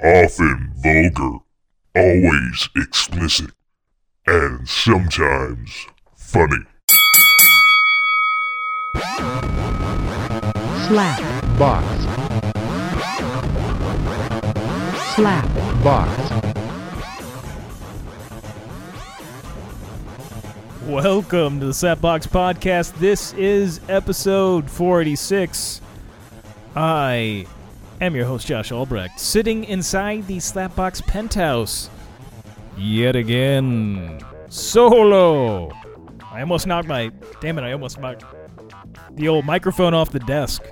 often vulgar, always explicit, and sometimes funny. slap, box, slap, box, Welcome to the Slapbox Podcast. This is episode 486. I am your host, Josh Albrecht, sitting inside the Slapbox penthouse yet again. Solo. I almost knocked my. Damn it, I almost knocked the old microphone off the desk.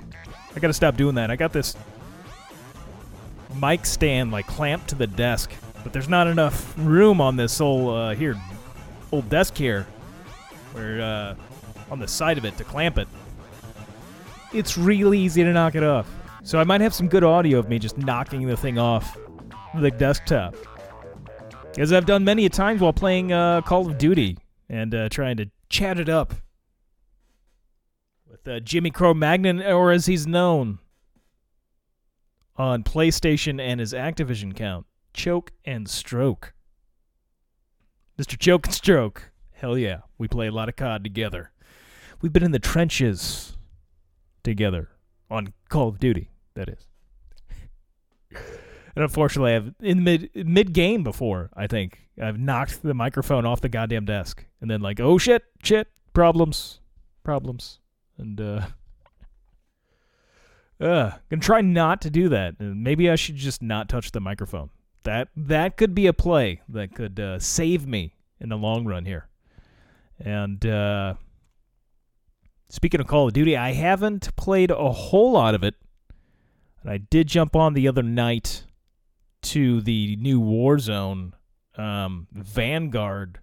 I gotta stop doing that. I got this mic stand like clamped to the desk, but there's not enough room on this old, uh, here, old desk here where uh, on the side of it to clamp it. It's really easy to knock it off. So I might have some good audio of me just knocking the thing off the desktop. As I've done many a times while playing uh, Call of Duty and uh, trying to chat it up with uh, Jimmy Crow Magnon, or as he's known on PlayStation and his Activision count, Choke and Stroke. Mr. Choke and Stroke. Hell yeah, we play a lot of COD together. We've been in the trenches together on Call of Duty, that is. and unfortunately, I've in mid mid game before. I think I've knocked the microphone off the goddamn desk, and then like, oh shit, shit, problems, problems, and uh, uh, gonna try not to do that. Maybe I should just not touch the microphone. That that could be a play that could uh, save me in the long run here. And uh, speaking of Call of Duty, I haven't played a whole lot of it. And I did jump on the other night to the new Warzone um, Vanguard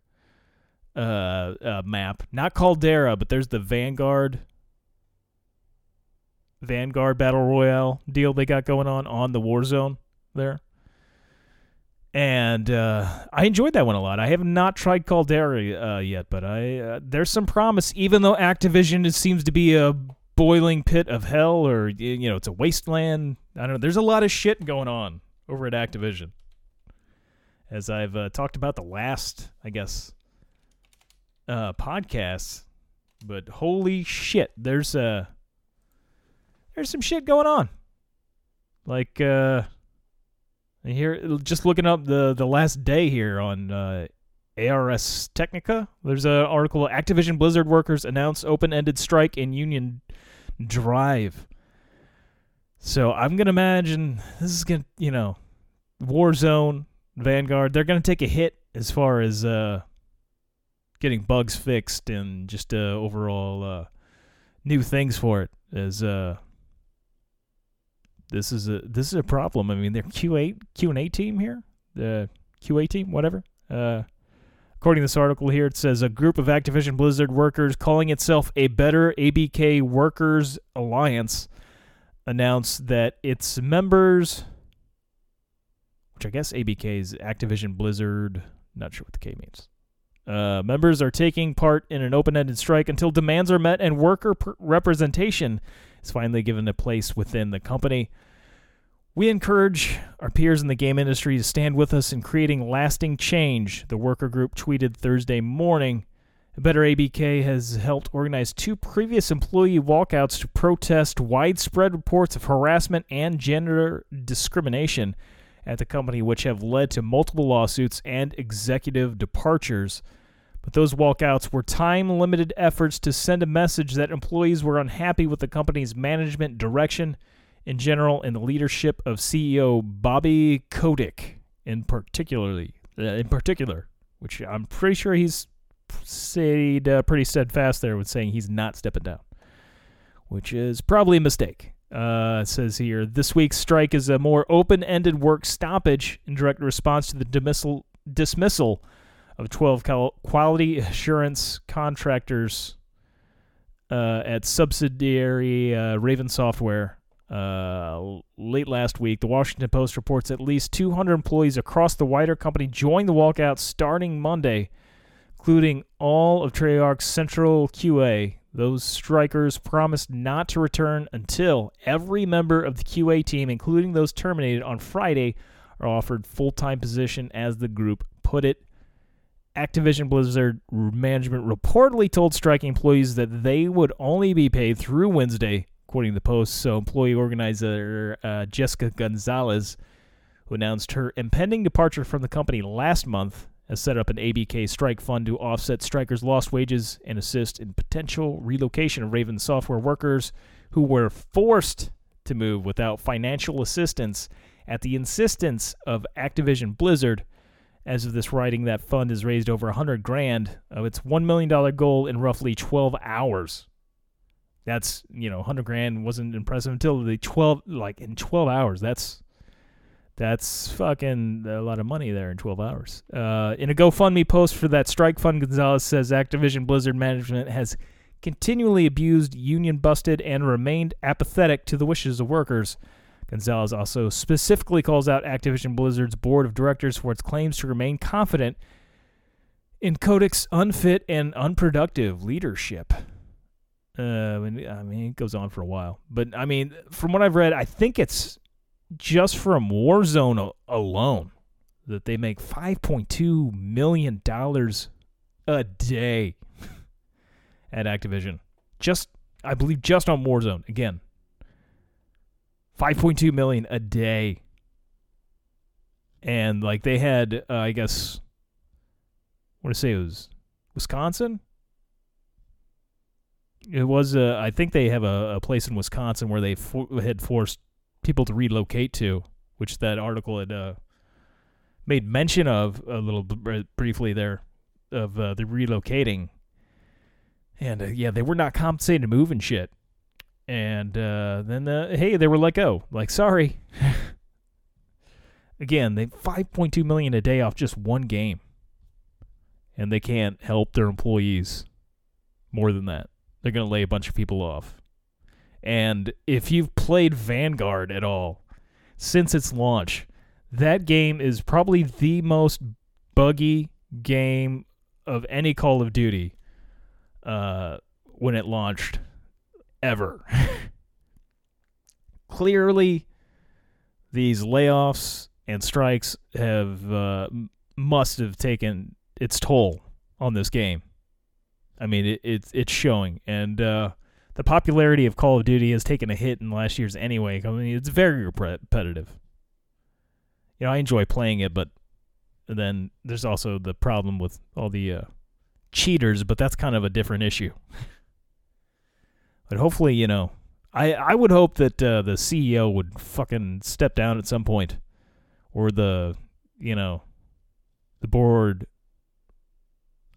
uh, uh, map. Not Caldera, but there's the Vanguard Vanguard Battle Royale deal they got going on on the Warzone there and uh, I enjoyed that one a lot. I have not tried Caldera uh, yet, but I uh, there's some promise. Even though Activision seems to be a boiling pit of hell, or you know, it's a wasteland. I don't know. There's a lot of shit going on over at Activision, as I've uh, talked about the last, I guess, uh, podcasts. But holy shit, there's uh there's some shit going on. Like uh here, just looking up the the last day here on uh, ARS Technica, there's an article: Activision Blizzard workers announce open-ended strike in Union Drive. So I'm gonna imagine this is gonna, you know, Warzone, Vanguard. They're gonna take a hit as far as uh, getting bugs fixed and just uh, overall uh, new things for it. As uh, this is a this is a problem. I mean, their QA Q and A team here, the QA team, whatever. Uh, according to this article here, it says a group of Activision Blizzard workers calling itself a Better ABK Workers Alliance announced that its members, which I guess ABK is Activision Blizzard, not sure what the K means. Uh, members are taking part in an open-ended strike until demands are met and worker per- representation is finally given a place within the company. We encourage our peers in the game industry to stand with us in creating lasting change, the worker group tweeted Thursday morning. Better ABK has helped organize two previous employee walkouts to protest widespread reports of harassment and gender discrimination at the company, which have led to multiple lawsuits and executive departures. But those walkouts were time limited efforts to send a message that employees were unhappy with the company's management direction in general and the leadership of CEO Bobby Kotick in particularly uh, in particular, which I'm pretty sure he's stayed uh, pretty steadfast there with saying he's not stepping down, which is probably a mistake. Uh, says here this week's strike is a more open-ended work stoppage in direct response to the dismissal dismissal of 12 quality assurance contractors uh, at subsidiary uh, Raven Software uh, late last week, the Washington Post reports at least 200 employees across the wider company joined the walkout starting Monday, including all of Treyarch's central QA. Those strikers promised not to return until every member of the QA team, including those terminated on Friday, are offered full-time position as the group put it. Activision Blizzard management reportedly told striking employees that they would only be paid through Wednesday, according to the Post. So, employee organizer uh, Jessica Gonzalez, who announced her impending departure from the company last month, has set up an ABK strike fund to offset strikers' lost wages and assist in potential relocation of Raven software workers who were forced to move without financial assistance at the insistence of Activision Blizzard. As of this writing, that fund has raised over 100 grand of its $1 million goal in roughly 12 hours. That's, you know, 100 grand wasn't impressive until the 12, like in 12 hours. That's that's fucking a lot of money there in 12 hours. Uh, in a GoFundMe post for that strike fund, Gonzalez says Activision Blizzard management has continually abused, union busted, and remained apathetic to the wishes of workers. Gonzalez also specifically calls out Activision Blizzard's board of directors for its claims to remain confident in Kotick's unfit and unproductive leadership. Uh, I mean, it goes on for a while, but I mean, from what I've read, I think it's just from Warzone alone that they make 5.2 million dollars a day at Activision. Just I believe just on Warzone again. 5.2 million a day. And like they had uh, I guess what to say it was Wisconsin? It was uh, I think they have a, a place in Wisconsin where they for- had forced people to relocate to, which that article had uh, made mention of a little b- briefly there of uh, the relocating. And uh, yeah, they were not compensated to move and shit. And uh, then uh, hey, they were let go. Like sorry. Again, they 5.2 million a day off just one game. And they can't help their employees more than that. They're going to lay a bunch of people off. And if you've played Vanguard at all since its launch, that game is probably the most buggy game of any Call of Duty uh, when it launched ever. Clearly, these layoffs and strikes have uh, must have taken its toll on this game. I mean, it, it's it's showing, and uh, the popularity of Call of Duty has taken a hit in last year's anyway. I mean, it's very repetitive. You know, I enjoy playing it, but then there's also the problem with all the uh, cheaters, but that's kind of a different issue. but hopefully, you know, I I would hope that uh, the CEO would fucking step down at some point, or the you know, the board.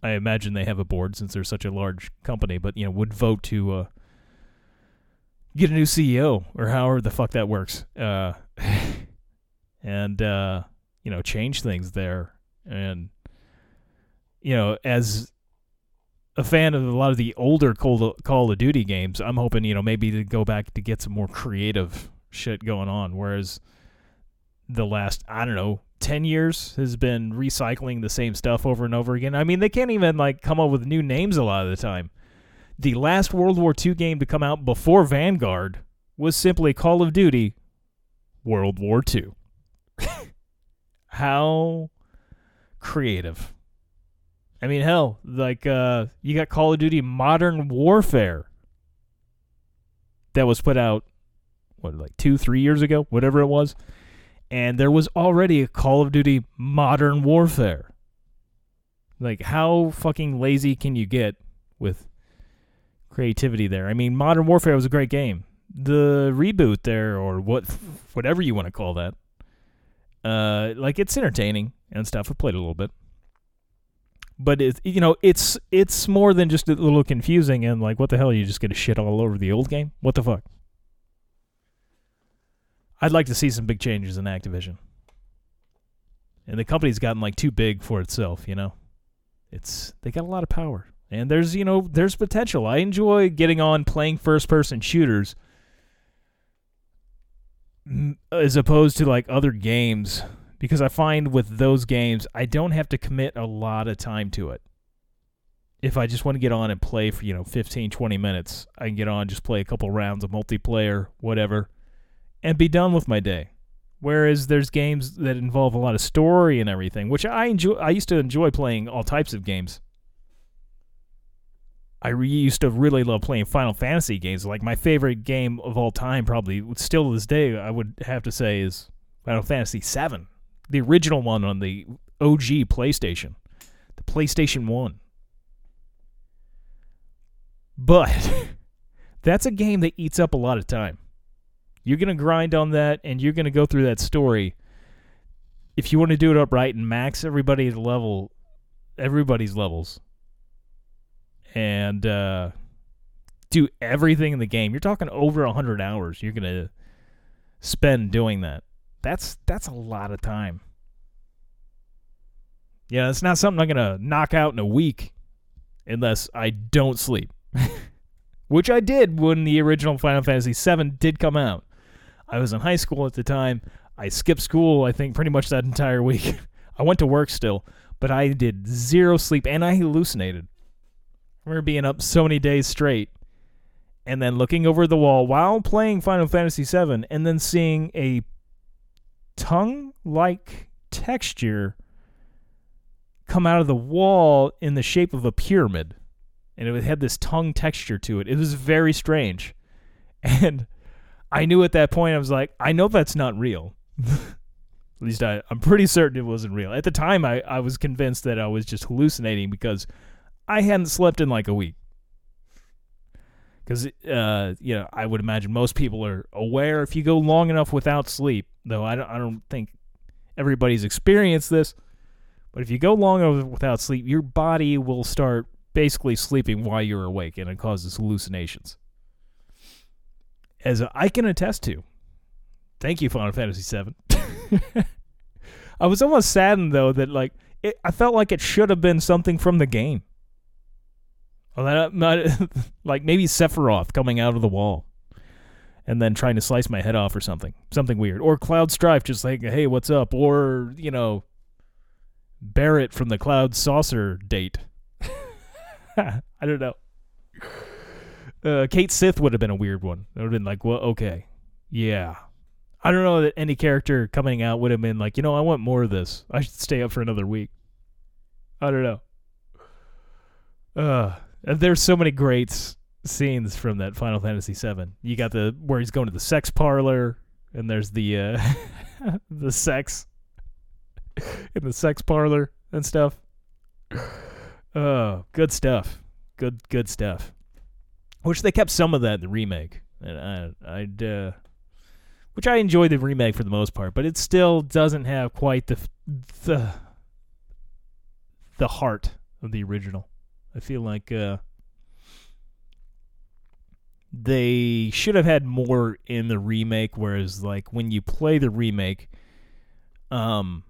I imagine they have a board since they're such a large company, but you know, would vote to uh, get a new CEO or however the fuck that works. Uh, and uh, you know, change things there. And you know, as a fan of a lot of the older Call of, Call of Duty games, I'm hoping you know maybe to go back to get some more creative shit going on. Whereas the last I don't know ten years has been recycling the same stuff over and over again. I mean, they can't even like come up with new names a lot of the time. The last World War II game to come out before Vanguard was simply Call of Duty World War II. How creative. I mean, hell, like uh, you got Call of Duty Modern Warfare that was put out what like two, three years ago, whatever it was, and there was already a Call of Duty Modern Warfare. Like, how fucking lazy can you get with creativity there? I mean, Modern Warfare was a great game. The reboot there, or what, whatever you want to call that, uh, like it's entertaining and stuff. I played a little bit but it's you know it's it's more than just a little confusing and like what the hell you just get a shit all over the old game what the fuck i'd like to see some big changes in activision. And the company's gotten like too big for itself you know? It's they got a lot of power. And there's you know there's potential. I enjoy getting on playing first person shooters as opposed to like other games because I find with those games I don't have to commit a lot of time to it. If I just want to get on and play for, you know, 15, 20 minutes, I can get on, just play a couple rounds of multiplayer, whatever, and be done with my day. Whereas there's games that involve a lot of story and everything, which I enjoy. I used to enjoy playing all types of games. I re- used to really love playing Final Fantasy games. Like my favorite game of all time, probably still to this day, I would have to say is Final Fantasy VII, the original one on the OG PlayStation, the PlayStation One. But that's a game that eats up a lot of time. You're gonna grind on that, and you're gonna go through that story. If you want to do it upright and max everybody's level, everybody's levels, and uh, do everything in the game, you're talking over a hundred hours. You're gonna spend doing that. That's that's a lot of time. Yeah, it's not something I'm gonna knock out in a week, unless I don't sleep, which I did when the original Final Fantasy VII did come out. I was in high school at the time. I skipped school, I think, pretty much that entire week. I went to work still, but I did zero sleep and I hallucinated. I remember being up so many days straight and then looking over the wall while playing Final Fantasy VII and then seeing a tongue like texture come out of the wall in the shape of a pyramid. And it had this tongue texture to it. It was very strange. And I knew at that point I was like, I know that's not real. at least I, I'm pretty certain it wasn't real. At the time, I, I was convinced that I was just hallucinating because I hadn't slept in like a week. Because, uh, you know, I would imagine most people are aware if you go long enough without sleep, though I don't, I don't think everybody's experienced this, but if you go long enough without sleep, your body will start basically sleeping while you're awake and it causes hallucinations as I can attest to. Thank you, Final Fantasy VII. I was almost saddened though that like it, I felt like it should have been something from the game. Well, that uh, might, like maybe Sephiroth coming out of the wall, and then trying to slice my head off or something, something weird, or Cloud Strife just like, hey, what's up, or you know, Barret from the Gold Saucer date. I don't know. Uh, Cait Sith would have been a weird one. It would have been like, well, okay, yeah. I don't know that any character coming out would have been like, you know, I want more of this. I should stay up for another week. I don't know. Uh, there's so many great scenes from that Final Fantasy VII. You got the where he's going to the sex parlor, and there's the uh, the sex in the sex parlor and stuff. Oh, good stuff. Good, good stuff. Wish they kept some of that in the remake. And I, I'd, uh, which I enjoy the remake for the most part, but it still doesn't have quite the the the heart of the original. I feel like uh, they should have had more in the remake. Whereas, like when you play the remake, um,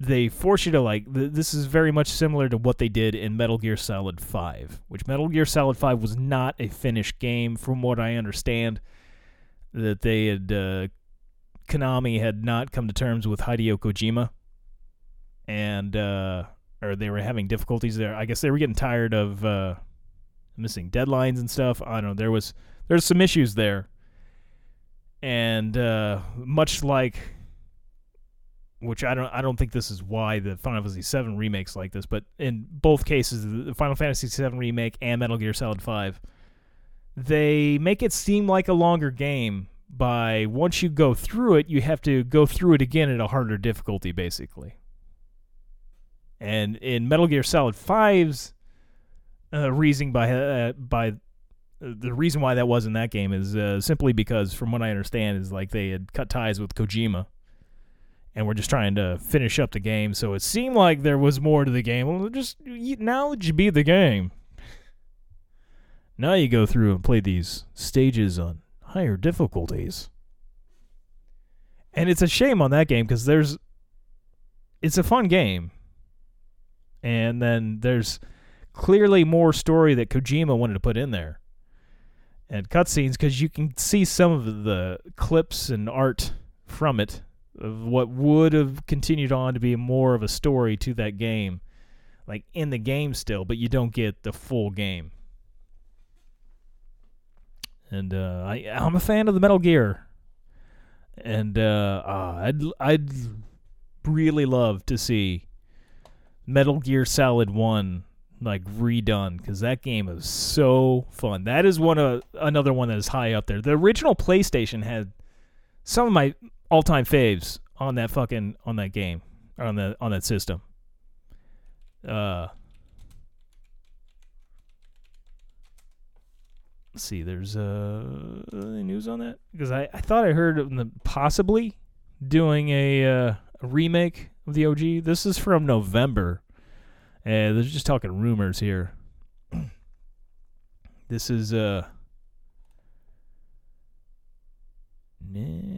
they force you to like th- this is very much similar to what they did in Metal Gear Solid 5, which Metal Gear Solid 5 was not a finished game from what I understand that they had uh, Konami had not come to terms with Hideo Kojima and uh or they were having difficulties there. I guess they were getting tired of uh missing deadlines and stuff. I don't know. There was there's some issues there. And uh much like which I don't I don't think this is why the Final Fantasy VII remakes like this, but in both cases, the Final Fantasy VII remake and Metal Gear Solid Five, they make it seem like a longer game. By once you go through it, you have to go through it again at a harder difficulty, basically. And in Metal Gear Solid 5's uh, reasoning by uh, by uh, the reason why that was in that game is uh, simply because, from what I understand, is like they had cut ties with Kojima and we're just trying to finish up the game. So it seemed like there was more to the game. Well, just now that you beat the game, now you go through and play these stages on higher difficulties. And it's a shame on that game because there's, it's a fun game, and then there's clearly more story that Kojima wanted to put in there, and cutscenes because you can see some of the clips and art from it of what would have continued on to be more of a story to that game, like in the game still, but you don't get the full game. And uh, I, I'm a fan of the Metal Gear, and uh, ah, I'd I'd really love to see Metal Gear Solid One like redone because that game is so fun. That is one of another one that is high up there. The original PlayStation had some of my all-time faves on that fucking on that game on the on that system. Uh, let's see. There's uh any news on that because I I thought I heard possibly doing a, uh, remake of the OG. This is from November. Uh, they're just talking rumors here. this is uh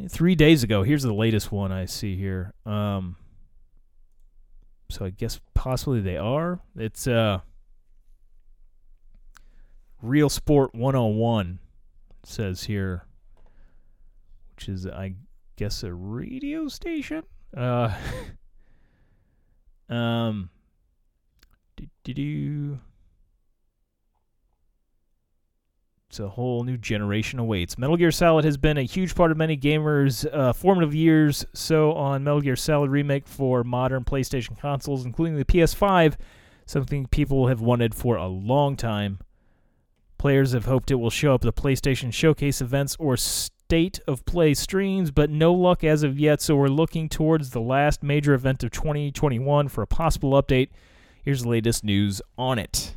three days ago. Here's the latest one I see here. Um, so I guess possibly they are. It's uh Real Sport 101 says here, which is I guess a radio station. Uh, um, do do. It's a whole new generation awaits. Metal Gear Solid has been a huge part of many gamers' uh, formative years. So, on Metal Gear Solid Remake for modern PlayStation consoles, including the PS5, something people have wanted for a long time. Players have hoped it will show up at the PlayStation Showcase events or state of play streams, but no luck as of yet. So, we're looking towards the last major event of 2021 for a possible update. Here's the latest news on it.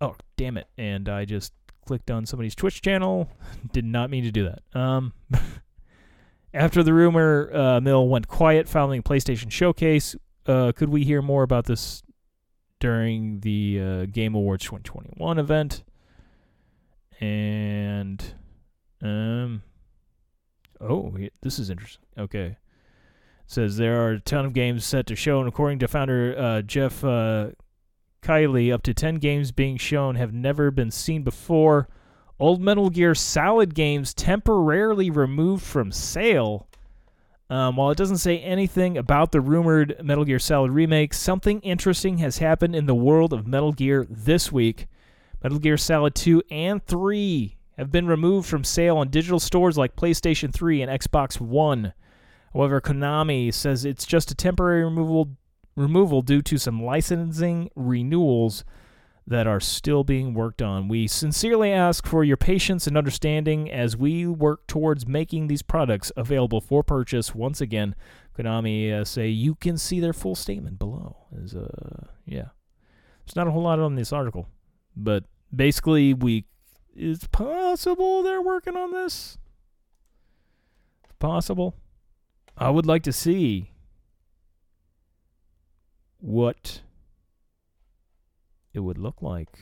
Oh, damn it. And I just clicked on somebody's Twitch channel. Did not mean to do that. Um, after the rumor uh, mill went quiet following PlayStation Showcase, uh, could we hear more about this during the uh, Game Awards 2021 event? And um, oh, this is interesting. Okay, says there are a ton of games set to show, and according to founder uh, Geoff Keighley, up to 10 games being shown have never been seen before. Old Metal Gear Solid games temporarily removed from sale. Um, while it doesn't say anything about the rumored Metal Gear Solid remake, something interesting has happened in the world of Metal Gear this week. Metal Gear Solid 2 and 3 have been removed from sale on digital stores like PlayStation 3 and Xbox One. However, Konami says it's just a temporary removal removal due to some licensing renewals that are still being worked on. We sincerely ask for your patience and understanding as we work towards making these products available for purchase. Once again, Konami uh, say you can see their full statement below. Is uh yeah, there's not a whole lot on this article, but basically we it's possible they're working on this. Possible. I would like to see what it would look like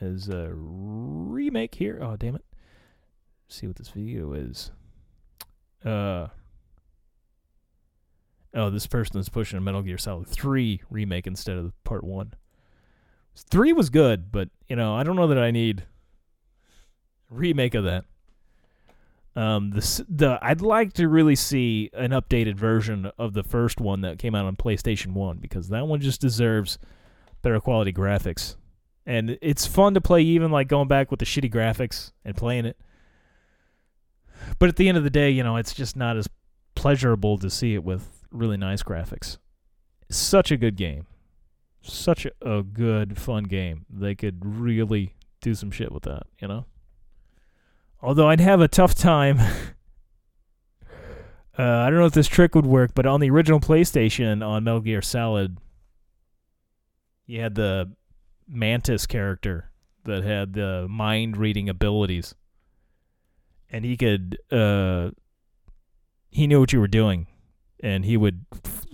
as a remake here. Oh, damn it. Let's see what this video is. Uh Oh, this person is pushing a Metal Gear Solid 3 remake instead of part 1. 3 was good, but you know, I don't know that I need remake of that. Um, the the I'd like to really see an updated version of the first one that came out on PlayStation One because that one just deserves better quality graphics, and it's fun to play even like going back with the shitty graphics and playing it. But at the end of the day, you know, it's just not as pleasurable to see it with really nice graphics. such a good game, such a, a good fun game. They could really do some shit with that, you know. Although I'd have a tough time. uh, I don't know if this trick would work, but on the original PlayStation on Metal Gear Solid, you had the Mantis character that had the mind reading abilities. And he could, uh, he knew what you were doing. And he would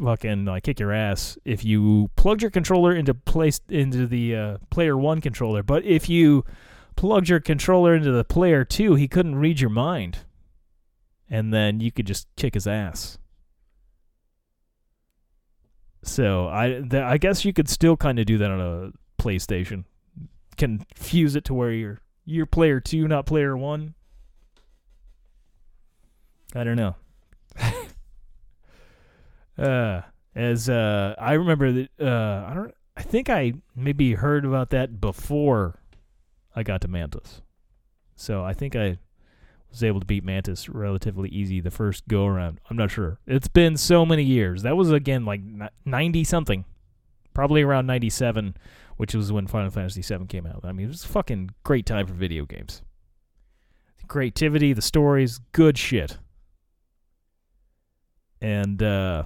fucking like kick your ass if you plugged your controller into place into the uh, player one controller. But if you plugged your controller into the player two, he couldn't read your mind. And then you could just kick his ass. So I th- I guess you could still kind of do that on a PlayStation. Confuse it to where you're you're player two, not player one. I don't know. uh, as uh, I remember that uh, I don't. I think I maybe heard about that before I got to Mantis. So I think I was able to beat Mantis relatively easy the first go around. I'm not sure. It's been so many years. That was again like 90 something, probably around 97, which was when Final Fantasy VII came out. I mean, it was a fucking great time for video games. The creativity, the stories, good shit. And uh,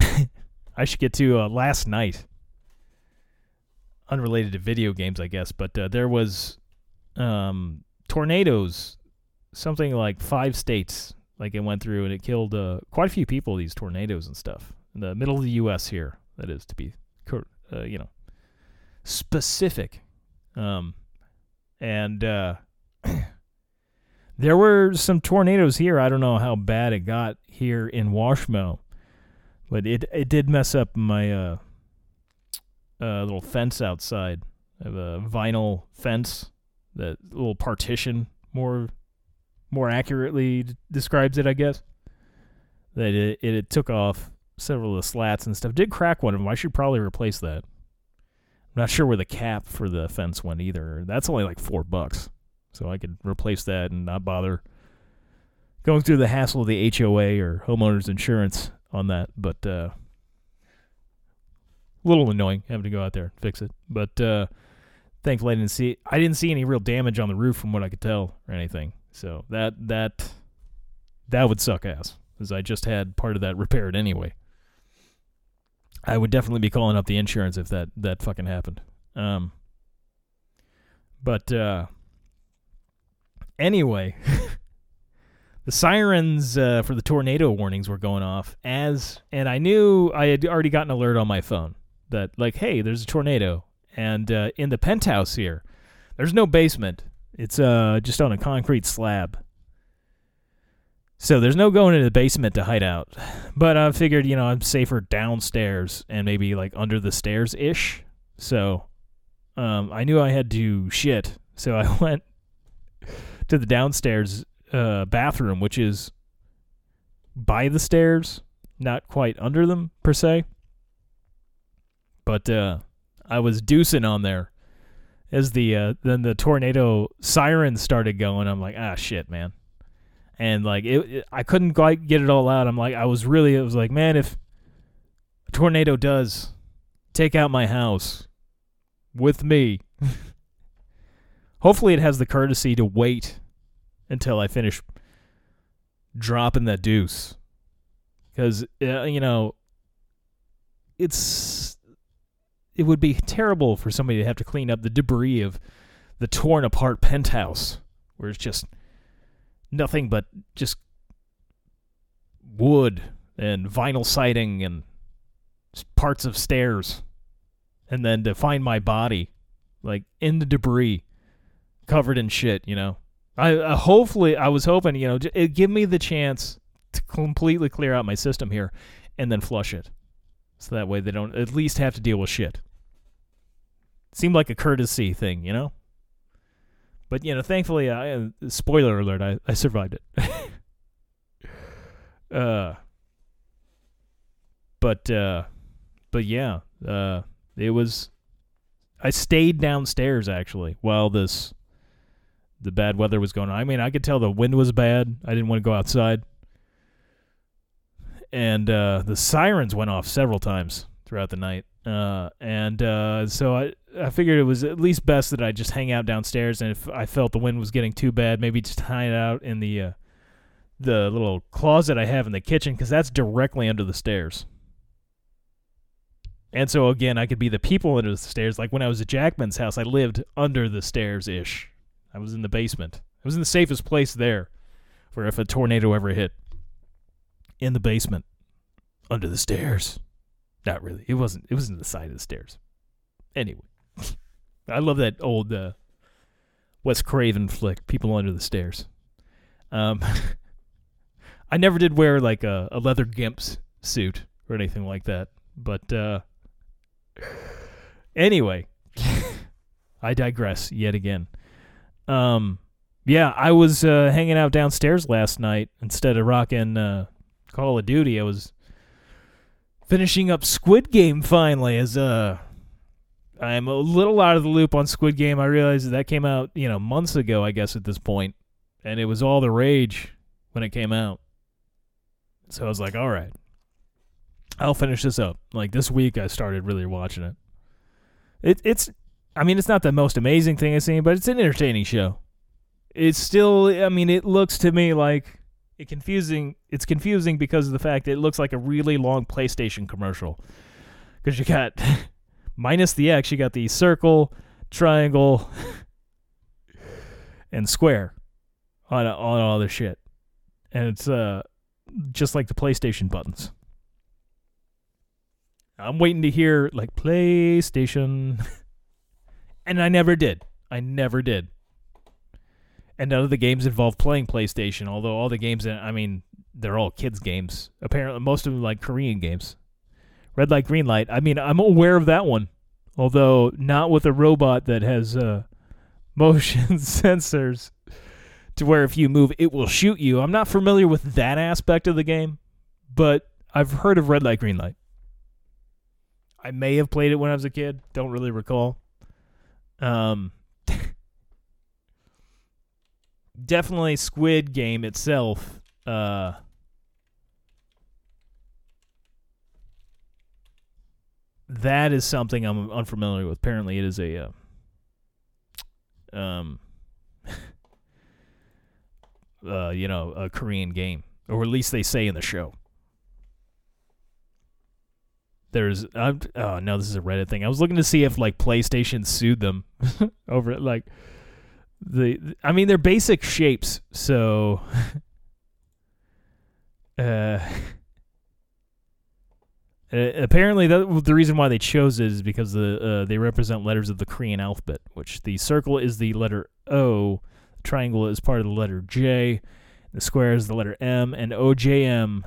I should get to uh, last night. Unrelated to video games, I guess, but uh, there was um, tornadoes, something like five states, like it went through, and it killed uh, quite a few people. These tornadoes and stuff in the middle of the U.S. here, that is to be, uh, you know, specific. Um, and uh, there were some tornadoes here. I don't know how bad it got here in Washmo, but it it did mess up my uh little fence outside. I have a vinyl fence, that little partition more more accurately d- describes it, I guess. That it, it it took off several of the slats and stuff. Did crack one of them. I should probably replace that. I'm not sure where the cap for the fence went either. That's only like four bucks, so I could replace that and not bother going through the hassle of the HOA or homeowners insurance on that. But uh, a little annoying having to go out there and fix it. But uh, thankfully, I didn't see I didn't see any real damage on the roof from what I could tell or anything. So that that that would suck ass, because I just had part of that repaired anyway. I would definitely be calling up the insurance if that that fucking happened. Um, but uh, anyway, the sirens uh, for the tornado warnings were going off as, and I knew I had already gotten an alert on my phone that like, hey, there's a tornado, and uh, in the penthouse here, there's no basement. It's uh just on a concrete slab. So there's no going into the basement to hide out. But I figured, you know, I'm safer downstairs and maybe like under the stairs ish. So um, I knew I had to shit. So I went to the downstairs uh, bathroom, which is by the stairs, not quite under them per se. But uh, I was deucing on there as the uh, then the tornado sirens started going. I'm like, ah, shit, man and like it, it, I couldn't quite get it all out. I'm like, I was really, it was like, man, if a tornado does take out my house with me, hopefully it has the courtesy to wait until I finish dropping that deuce, because uh, you know, it's it would be terrible for somebody to have to clean up the debris of the torn apart penthouse where it's just nothing but just wood and vinyl siding and parts of stairs. And then to find my body, like in the debris, covered in shit, you know. I hopefully I was hoping, you know, it give me the chance to completely clear out my system here and then flush it. So that way they don't at least have to deal with shit. Seemed like a courtesy thing, you know? But you know, thankfully, I uh, spoiler alert, I, I survived it. uh, but uh, but yeah, uh, it was. I stayed downstairs actually while this the bad weather was going on. I mean, I could tell the wind was bad. I didn't want to go outside, and uh, the sirens went off several times throughout the night. Uh, and uh, so I, I figured it was at least best that I just hang out downstairs, and if I felt the wind was getting too bad, maybe just hide out in the uh, the little closet I have in the kitchen, because that's directly under the stairs. And so again, I could be the people under the stairs. Like when I was at Jackman's house, I lived under the stairs ish. I was in the basement. I was in the safest place there, for if a tornado ever hit. In the basement, under the stairs. Not really. It wasn't. It was in the side of the stairs. Anyway, I love that old uh, Wes Craven flick, People Under the Stairs. Um, I never did wear like a, a leather gimp's suit or anything like that, but uh, anyway, I digress yet again. Um, yeah, I was uh, hanging out downstairs last night instead of rocking uh, Call of Duty. I was finishing up Squid Game finally as uh I'm a little out of the loop on Squid Game. I realized that, that came out, you know, months ago, I guess at this and it was all the rage when it came out. So I was like, all right, I'll finish this up. Like this week, I started really watching it. It it's, I mean, it's not the most amazing thing I've seen, but it's an entertaining show. It's still, I mean, it looks to me like it confusing. It's confusing because of the fact that it looks like a really long PlayStation commercial. Because you got minus the X, you got the circle, triangle, and square on on all this shit, and it's uh just like the PlayStation buttons. I'm waiting to hear like PlayStation, and I never did. I never did. And none of the games involve playing PlayStation, although all the games, I mean, they're all kids' games. Apparently, most of them like Korean games. Red light, green light. I mean, I'm aware of that one, although not with a robot that has uh, motion sensors to where if you move, it will shoot you. I'm not familiar with that aspect of the game, but I've heard of red light, green light. I may have played it when I was a kid. Don't really recall. Um, definitely Squid Game itself. Uh, that is something I'm unfamiliar with. Apparently, it is a uh, um, uh, you know, a Korean game, or at least they say in the show. There's, I'm, oh no, this is a Reddit thing. I was looking to see if like PlayStation sued them over it. Like the, I mean, they're basic shapes, so. uh, uh, apparently, the reason why they chose it is because the uh, they represent letters of the Korean alphabet, which the circle is the letter O, the triangle is part of the letter J, the square is the letter M, and OJM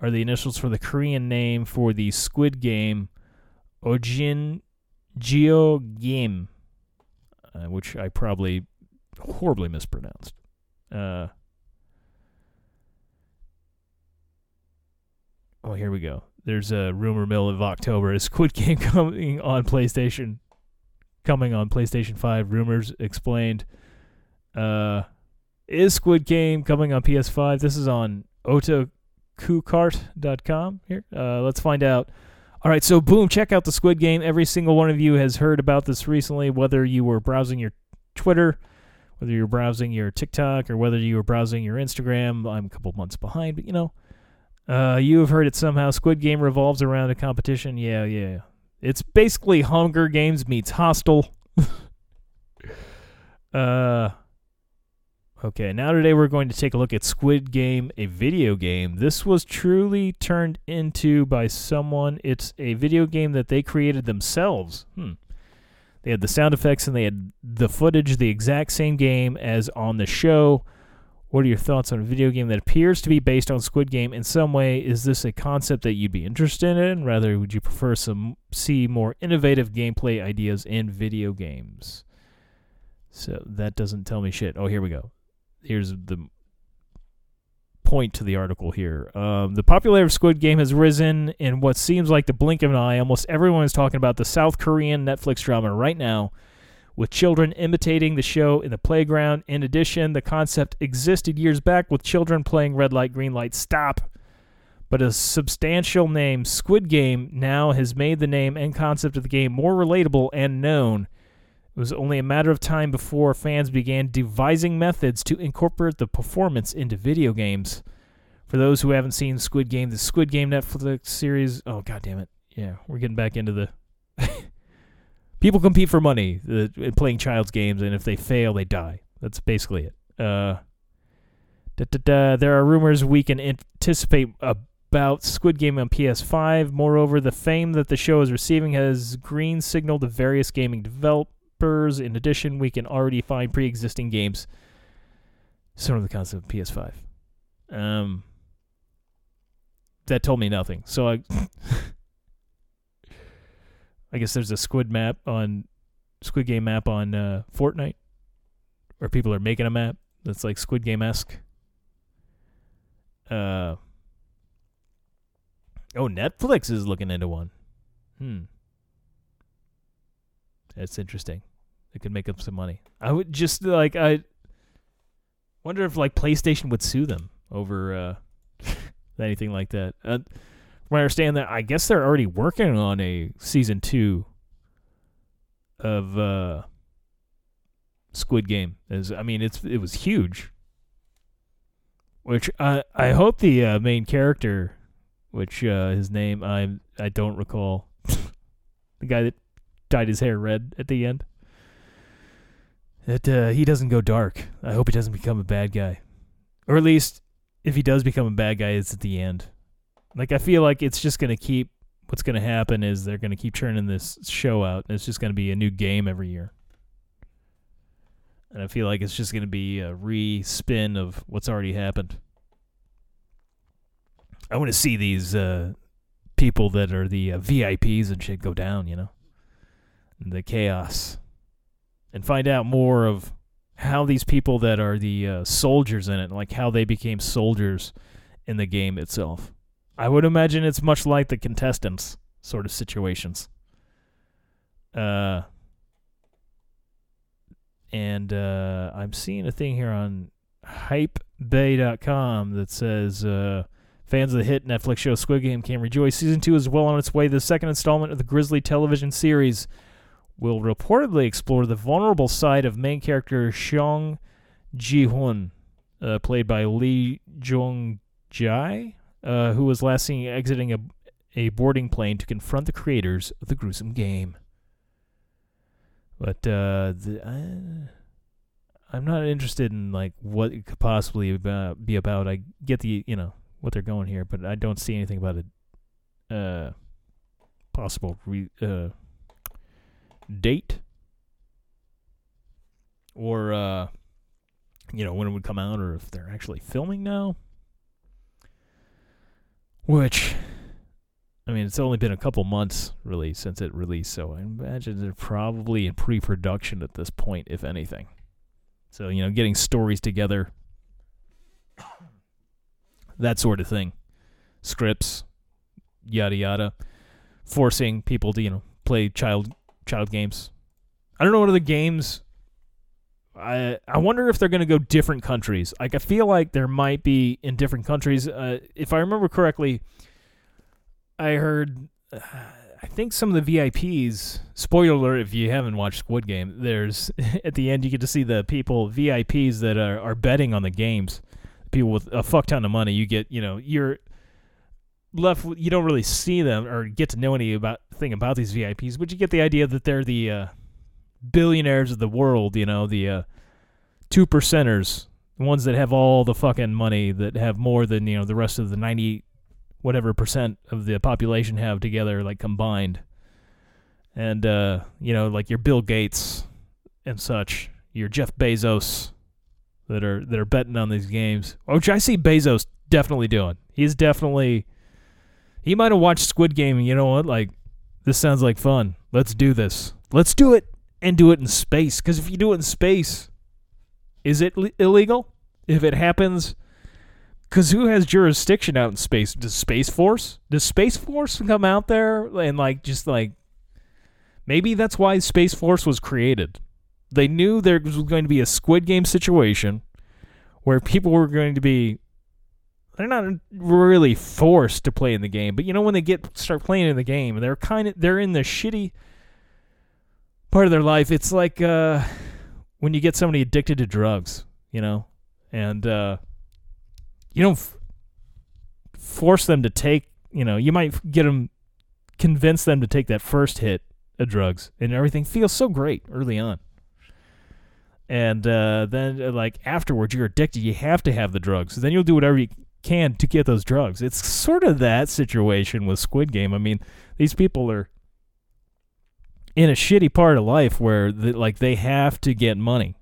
are the initials for the Korean name for the Squid Game, Ojin Geo Game, uh, which I probably horribly mispronounced. Uh, oh, here we go. There's a rumor mill of October. Is Squid Game coming on PlayStation? Coming on PlayStation 5. Rumors explained. Uh, is Squid Game coming on PS5? This is on otakukart.com. Here, uh, let's find out. All right, so boom, check out the Squid Game. Every single one of you has heard about this recently, whether you were browsing your Twitter, whether you're browsing your TikTok, or whether you were browsing your Instagram. I'm a couple months behind, but you know, uh, you have heard it somehow. Squid Game revolves around a competition. Yeah, yeah. It's basically Hunger Games meets Hostel. uh, okay, now today we're going to take a look at Squid Game, a video game. This was truly turned into by someone. It's a video game that they created themselves. Hmm. They had the sound effects and they had the footage, the exact same game as on the show. What are your thoughts on a video game that appears to be based on Squid Game in some way? Is this a concept that you'd be interested in? Rather, would you prefer some see more innovative gameplay ideas in video games? So that doesn't tell me shit. Oh, here we go. Here's the point to the article here. Um, the popularity of Squid Game has risen in what seems like the blink of an eye. Almost everyone is talking about the South Korean Netflix drama right now with children imitating the show in the playground. In addition, the concept existed years back with children playing red light, green light, stop. But a substantial name, Squid Game, now has made the name and concept of the game more relatable and known. It was only a matter of time before fans began devising methods to incorporate the performance into video games. For those who haven't seen Squid Game, the Squid Game Netflix series, oh god damn it. Yeah, we're getting back into the people compete for money uh, playing child's games, and if they fail, they die. That's basically it. Uh, da, da, da, there are rumors we can anticipate about Squid Game on PS5. Moreover, the fame that the show is receiving has green signaled to various gaming developers. In addition, we can already find pre-existing games similar to the concept of PS5. Um, that told me nothing. So I. I guess there's a squid map on Squid Game map on uh, Fortnite, where people are making a map that's like Squid Game esque. Uh, oh, Netflix is looking into one. Hmm, that's interesting. They could make up some money. I would just like I. Wonder if like PlayStation would sue them over uh, anything like that. Uh, from I understand that I guess they're already working on a season two of uh, Squid Game. Is I mean it's it was huge. Which I I hope the uh, main character, which uh, his name I I don't recall, the guy that dyed his hair red at the end. That uh, he doesn't go dark. I hope he doesn't become a bad guy, or at least if he does become a bad guy, it's at the end. Like I feel like it's just gonna keep. What's gonna happen is they're gonna keep churning this show out, and it's just gonna be a new game every year. And I feel like it's just gonna be a re-spin of what's already happened. I want to see these uh, people that are the uh, VIPs and shit go down. You know, the chaos and find out more of how these people that are the uh, soldiers in it, like how they became soldiers in the game itself. I would imagine it's much like the contestants sort of situations. Uh, and uh, I'm seeing a thing here on hypebae.com that says uh, fans of the hit Netflix show Squid Game can rejoice. Season 2 is well on its way. The second installment of the grisly television series will reportedly explore the vulnerable side of main character Seong Gi-hun, uh, played by Lee Jung-jae, uh, who was last seen exiting a, a boarding plane to confront the creators of the gruesome game. But uh, the, I, I'm not interested in like what it could possibly about, be about. I get the you know what they're going here, but I don't see anything about a uh, possible re, uh, date? Or uh you know when it would come out or if they're actually filming now? Which i mean it's only been a couple months really since it released so i imagine they're probably in pre-production at this point if anything. So you know getting stories together that sort of thing. Scripts yada yada. Forcing people to you know play child child games. I don't know what other games. I I wonder if they're going to go different countries. Like I feel like there might be in different countries. Uh, if I remember correctly, I heard. Uh, I think some of the VIPs. Spoiler alert! If you haven't watched Squid Game, there's at the end you get to see the people VIPs that are are betting on the games. People with a fuck ton of money. You get you know you're left you don't really see them or get to know any about thing about these VIPs, but you get the idea that they're the uh, billionaires of the world, you know, the uh, two percenters, the ones that have all the fucking money that have more than, you know, the rest of the 90 whatever percent of the population have together like combined. And uh, you know, like your Bill Gates and such, your Jeff Bezos that are that are betting on these games. Which I see Bezos definitely doing. He's definitely he might have watched Squid Game and you know what? Like, this sounds like fun. Let's do this. Let's do it and do it in space. Because if you do it in space, is it illegal? If it happens, because who has jurisdiction out in space? Does Space Force? Does Space Force come out there and like just like maybe that's why Space Force was created. They knew there was going to be a Squid Game situation where people were going to be they're not really forced to play in the game, but you know when they get start playing in the game, they're kind of they're in the shitty part of their life. It's like uh, when you get somebody addicted to drugs, you know, and uh, you don't f- force them to take. You know, you might get them, convince them to take that first hit of drugs, and everything feels so great early on. And uh, then, uh, like afterwards, you're addicted. You have to have the drugs. So Then you'll do whatever you can to get those drugs. It's sort of that situation with Squid Game. I mean, these people are in a shitty part of life where the, like they have to get money.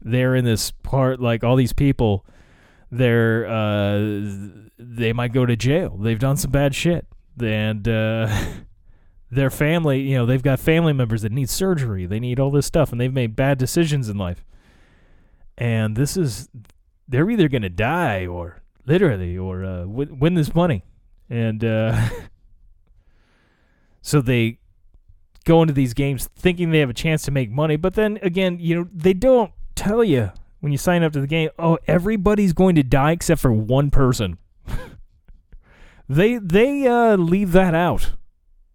They're in this part like all these people they're uh they might go to jail. They've done some bad shit. And uh their family, you know, they've got family members that need surgery. They need all this stuff and they've made bad decisions in life. And this is they're either going to die or literally or uh, win, this money. And uh, so they go into these games thinking they have a chance to make money, but then again, you know, they don't tell you when you sign up to the game, oh, everybody's going to die except for one person. they they uh, leave that out.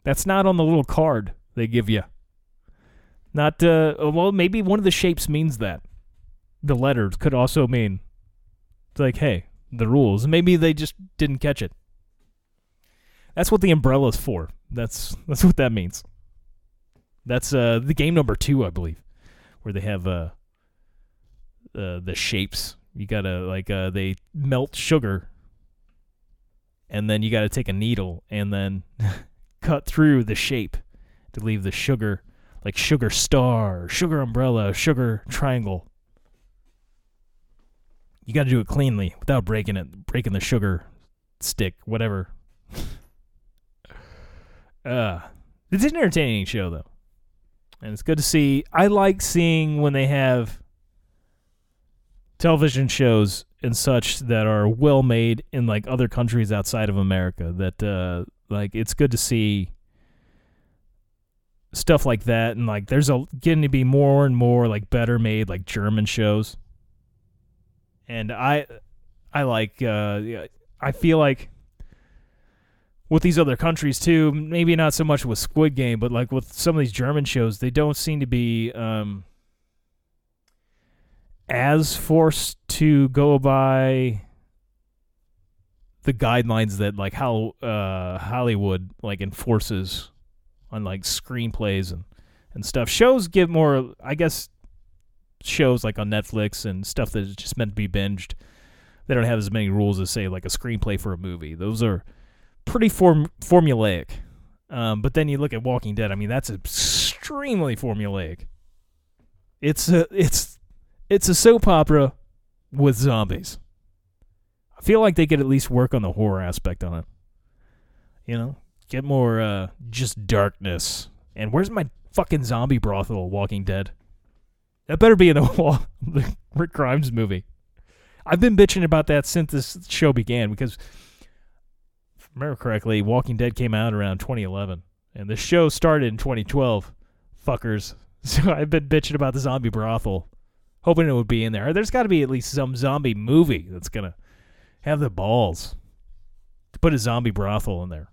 That's not on the little card they give you. Not uh, well, maybe one of the shapes means that. The letters could also mean it's like, hey, the rules. Maybe they just didn't catch it. That's what the umbrella's for. That's that's what that means. That's uh the game number two, I believe, where they have uh, uh the shapes. You gotta like uh they melt sugar, and then you gotta take a needle and then cut through the shape to leave the sugar, like sugar star, sugar umbrella, sugar triangle. You got to do it cleanly without breaking it, breaking the sugar stick, whatever. uh, it's an entertaining show though, and it's good to see. I like seeing when they have television shows and such that are well made in like other countries outside of America. That uh, like it's good to see stuff like that, and like there's a getting to be more and more like better made like German shows. And I, I like. Uh, I feel like with these other countries too. Maybe not so much with Squid Game, but like with some of these German shows, they don't seem to be um, as forced to go by the guidelines that like how uh, Hollywood like enforces on like screenplays and and stuff. Shows give more, I guess. Shows like on Netflix and stuff that is just meant to be binged. They don't have as many rules as say like a screenplay for a movie. Those are pretty form formulaic. Um, but then you look at Walking Dead. I mean, that's extremely formulaic. It's a it's it's a soap opera with zombies. I feel like they could at least work on the horror aspect on it. You know, get more uh, just darkness. And where's my fucking zombie brothel? Walking Dead. That better be in the, Rick Grimes movie. I've been bitching about that since this show began because, if I remember correctly, Walking Dead came out around 2011, and the show started in 2012. Fuckers. So I've been bitching about the zombie brothel, hoping it would be in there. There's got to be at least some zombie movie that's gonna have the balls to put a zombie brothel in there.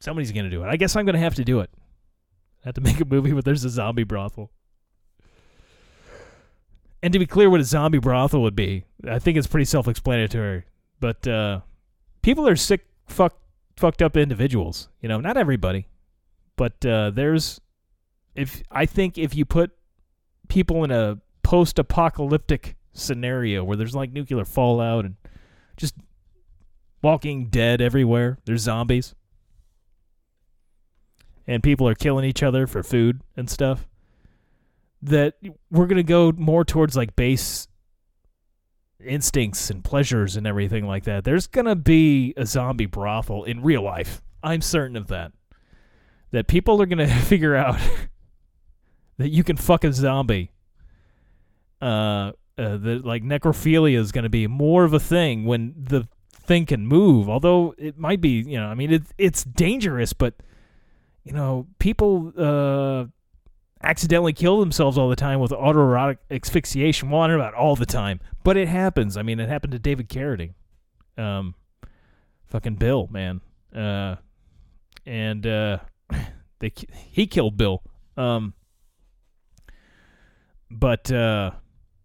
Somebody's gonna do it. I guess I'm gonna have to do it. I have to make a movie where there's a zombie brothel. And to be clear, what a zombie brothel would be, I think it's pretty self-explanatory. But uh, people are sick, fuck, fucked up individuals. You know, not everybody, but uh, there's. If I think if you put people in a post-apocalyptic scenario where there's like nuclear fallout and just walking dead everywhere, there's zombies, and people are killing each other for food and stuff that we're going to go more towards like base instincts and pleasures and everything like that. There's going to be a zombie brothel in real life. I'm certain of that. That people are going to figure out that you can fuck a zombie. Uh, uh that like necrophilia is going to be more of a thing when the thing can move. Although it might be, you know, I mean, it, it's dangerous, but you know, people uh accidentally kill themselves all the time with autoerotic asphyxiation. Well, I don't know about all the time, but it happens. I mean, it happened to David Carradine. Um, fucking Bill, man. Uh, and uh, they he killed Bill. Um, but uh,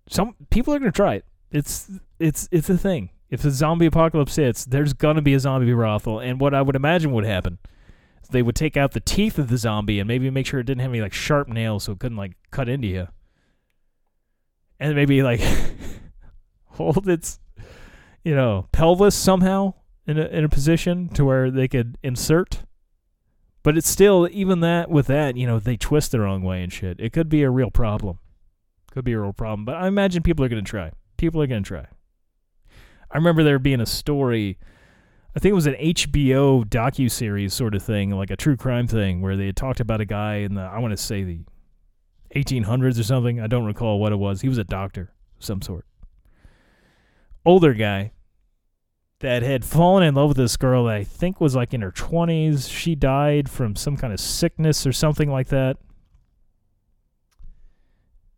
some people are gonna try it. It's it's it's a thing. If the zombie apocalypse hits, there's gonna be a zombie brothel, and what I would imagine would happen they would take out the teeth of the zombie and maybe make sure it didn't have any like sharp nails so it couldn't like cut into you. And maybe like hold its you know, pelvis somehow in a in a position to where they could insert. But it's still even that with that, you know, they twist the wrong way and shit. It could be a real problem. Could be a real problem. But I imagine people are gonna try. People are gonna try. I remember there being a story I think it was an HBO docu series sort of thing, like a true crime thing, where they had talked about a guy in the I want to say the 1800s or something. I don't recall what it was. He was a doctor of some sort, older guy that had fallen in love with this girl that I think was like in her 20s. She died from some kind of sickness or something like that,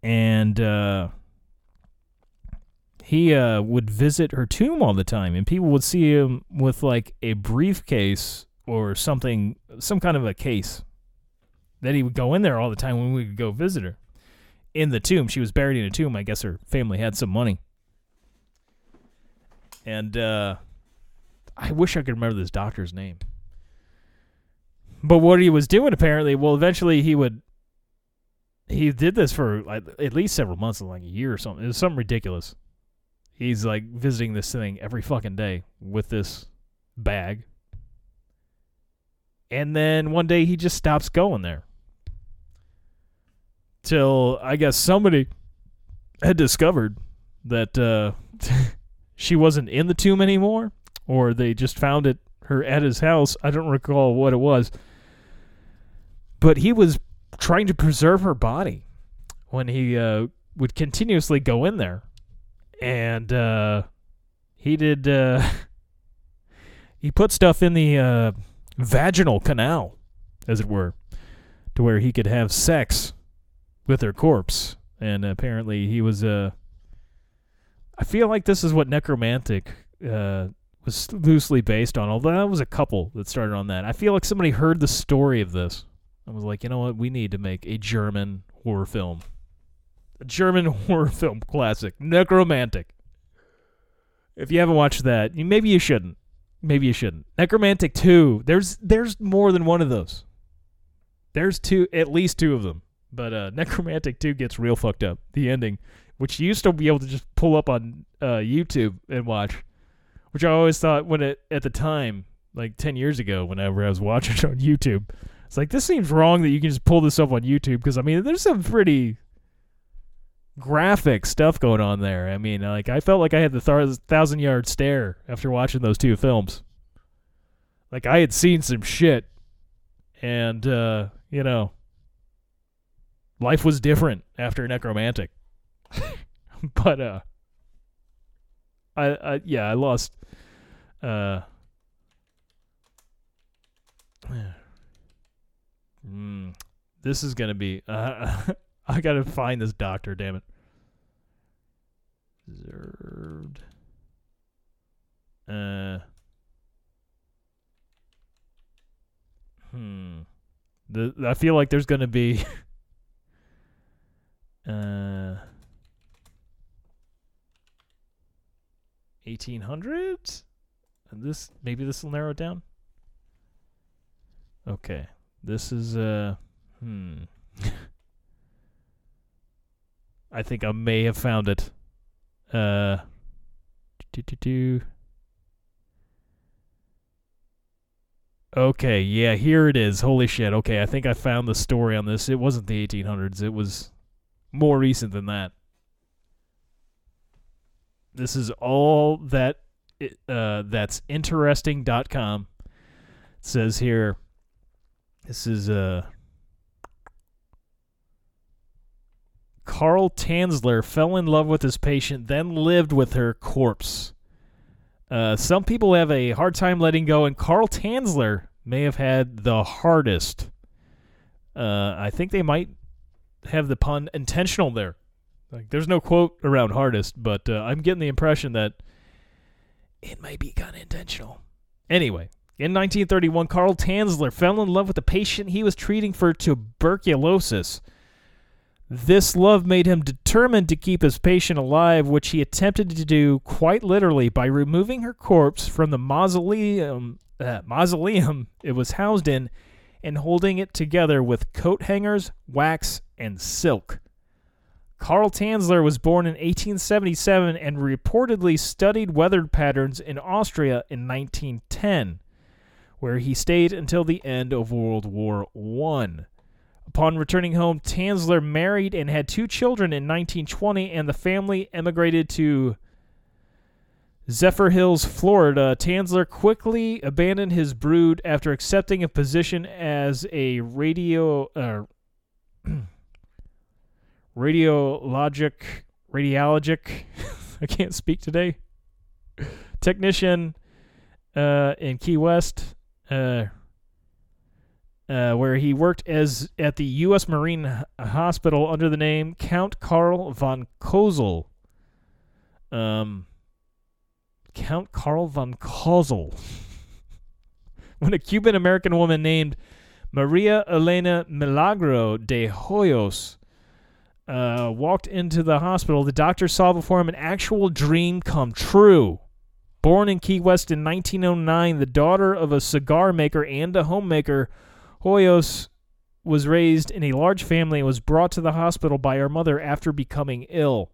and uh, he uh, would visit her tomb all the time, and people would see him with like a briefcase or something, some kind of a case. That he would go in there all the time when we would go visit her. In the tomb, she was buried in a tomb. I guess her family had some money. And uh, I wish I could remember this doctor's name. But what he was doing apparently, well, eventually he would. He did this for like, at least several months, like a year or something. It was something ridiculous. He's like visiting this thing every fucking day with this bag. And then one day he just stops going there. Till I guess somebody had discovered that uh, she wasn't in the tomb anymore, or they just found it her at his house. I don't recall what it was. But he was trying to preserve her body when he uh, would continuously go in there and uh, he did uh, he put stuff in the uh, vaginal canal, as it were, to where he could have sex with her corpse. And apparently, he was. Uh, I feel like this is what Nekromantik uh, was loosely based on. Although that was a couple that started on that. I feel like somebody heard the story of this. I was like, you know what? We need to make a German horror film a German horror film classic, Nekromantik. If you haven't watched that, maybe you shouldn't. Maybe you shouldn't. Nekromantik 2, there's there's more than one of those. There's two at least two of them. But uh, Nekromantik 2 gets real fucked up. The ending, which you used to be able to just pull up on uh, YouTube and watch, which I always thought when it at the time, like 10 years ago whenever I was watching it on YouTube, it's like this seems wrong that you can just pull this up on YouTube because I mean, there's some pretty graphic stuff going on there. I mean, like I felt like I had the th- thousand yard stare after watching those two films. Like I had seen some shit, and uh, you know, life was different after Nekromantik. but uh, I, I yeah, I lost. Uh, mm, this is gonna be. Uh, I gotta find this doctor. Damn it. Reserved. Uh. Hmm. The I feel like there's gonna be. uh. 1800s? And this maybe this will narrow it down. Okay. This is uh hmm. I think I may have found it. Uh. Okay, yeah, here it is. Holy shit. Okay, I think I found the story on this. It wasn't the 1800s. It was more recent than that. This is all that uh that's interesting.com. It says here this is uh Carl Tanzler fell in love with his patient, then lived with her corpse. Uh, some people have a hard time letting go, and Carl Tanzler may have had the hardest. Uh, I think they might have the pun intentional there. Like, there's no quote around hardest, but uh, I'm getting the impression that it might be kind of intentional. Anyway, in 1931, Carl Tanzler fell in love with a patient he was treating for tuberculosis. This love made him determined to keep his patient alive, which he attempted to do quite literally by removing her corpse from the mausoleum, uh, mausoleum it was housed in and holding it together with coat hangers, wax, and silk. Carl Tanzler was born in 1877 and reportedly studied weather patterns in Austria in 1910, where he stayed until the end of World War I. Upon returning home, Tanzler married and had two children in 1920, and the family emigrated to Zephyrhills, Florida. Tanzler quickly abandoned his brood after accepting a position as a radio uh, radiologic radiologic I can't speak today technician uh, in Key West. Uh, uh, where he worked as at the U.S. Marine Hospital under the name Count Karl von Cosel. Um, Count Karl von Cosel. when a Cuban American woman named Maria Elena Milagro de Hoyos uh, walked into the hospital, the doctor saw before him an actual dream come true. Born in Key West in 1909, the daughter of a cigar maker and a homemaker, Hoyos was raised in a large family and was brought to the hospital by her mother after becoming ill.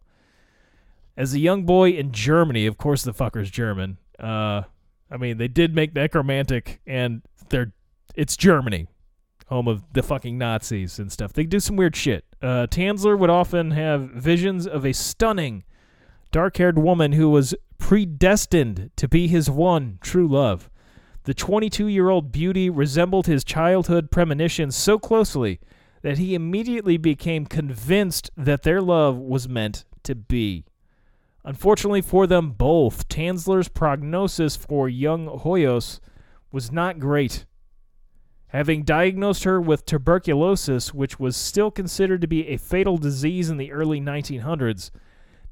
As a young boy in Germany, of course the fucker's German. Uh, I mean, they did make Nekromantik, and they're it's Germany, home of the fucking Nazis and stuff. They do some weird shit. Uh, Tanzler would often have visions of a stunning, dark-haired woman who was predestined to be his one true love. The 22 year old beauty resembled his childhood premonitions so closely that he immediately became convinced that their love was meant to be. Unfortunately for them both, Tanzler's prognosis for young Hoyos was not great. Having diagnosed her with tuberculosis, which was still considered to be a fatal disease in the early 1900s,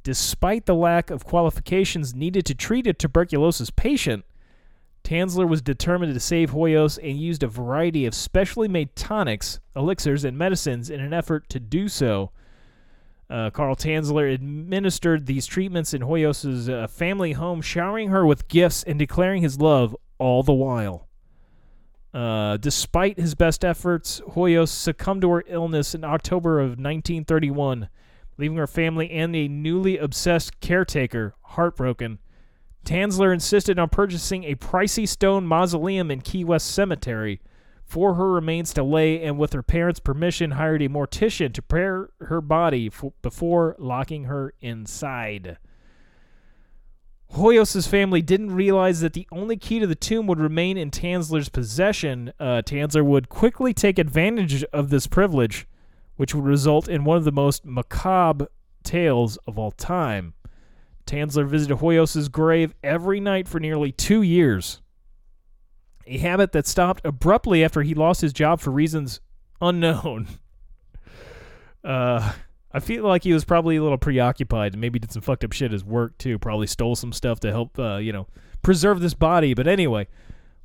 despite the lack of qualifications needed to treat a tuberculosis patient, Tanzler was determined to save Hoyos and used a variety of specially made tonics, elixirs, and medicines in an effort to do so. Uh, Carl Tanzler administered these treatments in Hoyos' uh, family home, showering her with gifts and declaring his love all the while. Uh, despite his best efforts, Hoyos succumbed to her illness in October of 1931, leaving her family and a newly obsessed caretaker heartbroken. Tanzler insisted on purchasing a pricey stone mausoleum in Key West Cemetery for her remains to lay, and with her parents' permission, hired a mortician to prepare her body f- before locking her inside. Hoyos' family didn't realize that the only key to the tomb would remain in Tanzler's possession. Uh, Tanzler would quickly take advantage of this privilege, which would result in one of the most macabre tales of all time. Tanzler visited Hoyos' grave every night for nearly two years, a habit that stopped abruptly after he lost his job for reasons unknown. Uh, I feel like he was probably a little preoccupied and maybe did some fucked up shit at his work too. Probably stole some stuff to help, uh, you know, preserve this body. But anyway,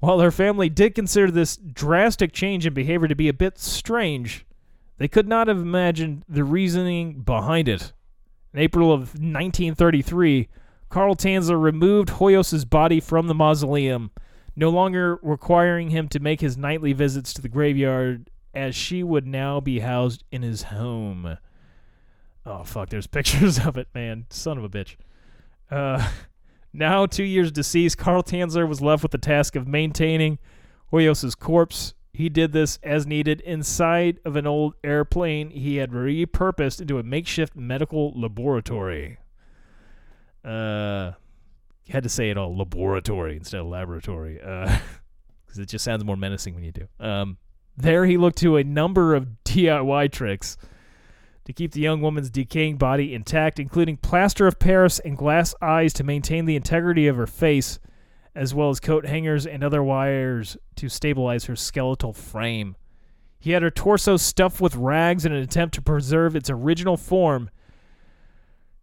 while her family did consider this drastic change in behavior to be a bit strange, they could not have imagined the reasoning behind it. In April of 1933, Carl Tanzler removed Hoyos's body from the mausoleum, no longer requiring him to make his nightly visits to the graveyard, as she would now be housed in his home. Oh, fuck, there's pictures of it, man. Son of a bitch. Uh, now, two years deceased, Carl Tanzler was left with the task of maintaining Hoyos's corpse. He did this as needed inside of an old airplane he had repurposed into a makeshift medical laboratory. Uh, had to say it all laboratory instead of laboratory, uh, because it just sounds more menacing when you do. Um, there he looked to a number of DIY tricks to keep the young woman's decaying body intact, including plaster of Paris and glass eyes to maintain the integrity of her face, as well as coat hangers and other wires to stabilize her skeletal frame. He had her torso stuffed with rags in an attempt to preserve its original form,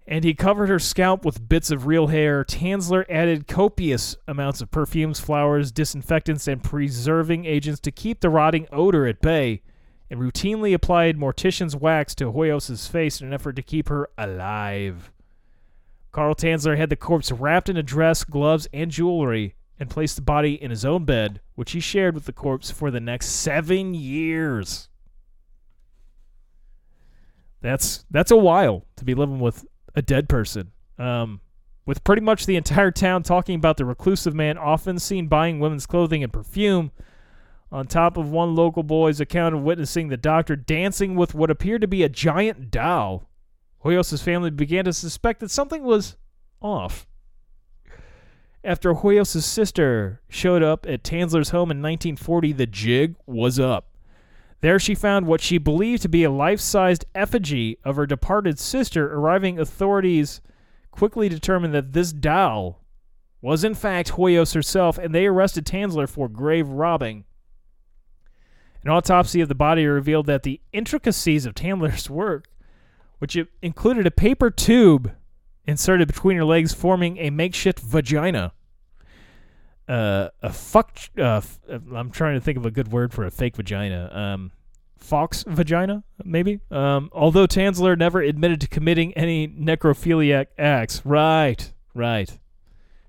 and he covered her scalp with bits of real hair. Tanzler added copious amounts of perfumes, flowers, disinfectants, and preserving agents to keep the rotting odor at bay, and routinely applied mortician's wax to Hoyos' face in an effort to keep her alive. Carl Tanzler had the corpse wrapped in a dress, gloves, and jewelry, and placed the body in his own bed, which he shared with the corpse for the next seven years. That's that's a while to be living with a dead person. Um, with pretty much the entire town talking about the reclusive man often seen buying women's clothing and perfume, on top of one local boy's account of witnessing the doctor dancing with what appeared to be a giant doll, Hoyos' family began to suspect that something was off. After Hoyos' sister showed up at Tanzler's home in 1940, the jig was up. There she found what she believed to be a life sized effigy of her departed sister. Arriving authorities quickly determined that this doll was in fact Hoyos herself, and they arrested Tanzler for grave robbing. An autopsy of the body revealed that the intricacies of Tanzler's work, which included a paper tube inserted between her legs, forming a makeshift vagina. Uh, a fuck. Uh, f- uh, I'm trying to think of a good word for a fake vagina. Um, fox vagina, maybe. Um, although Tanzler never admitted to committing any necrophiliac acts. Right, right.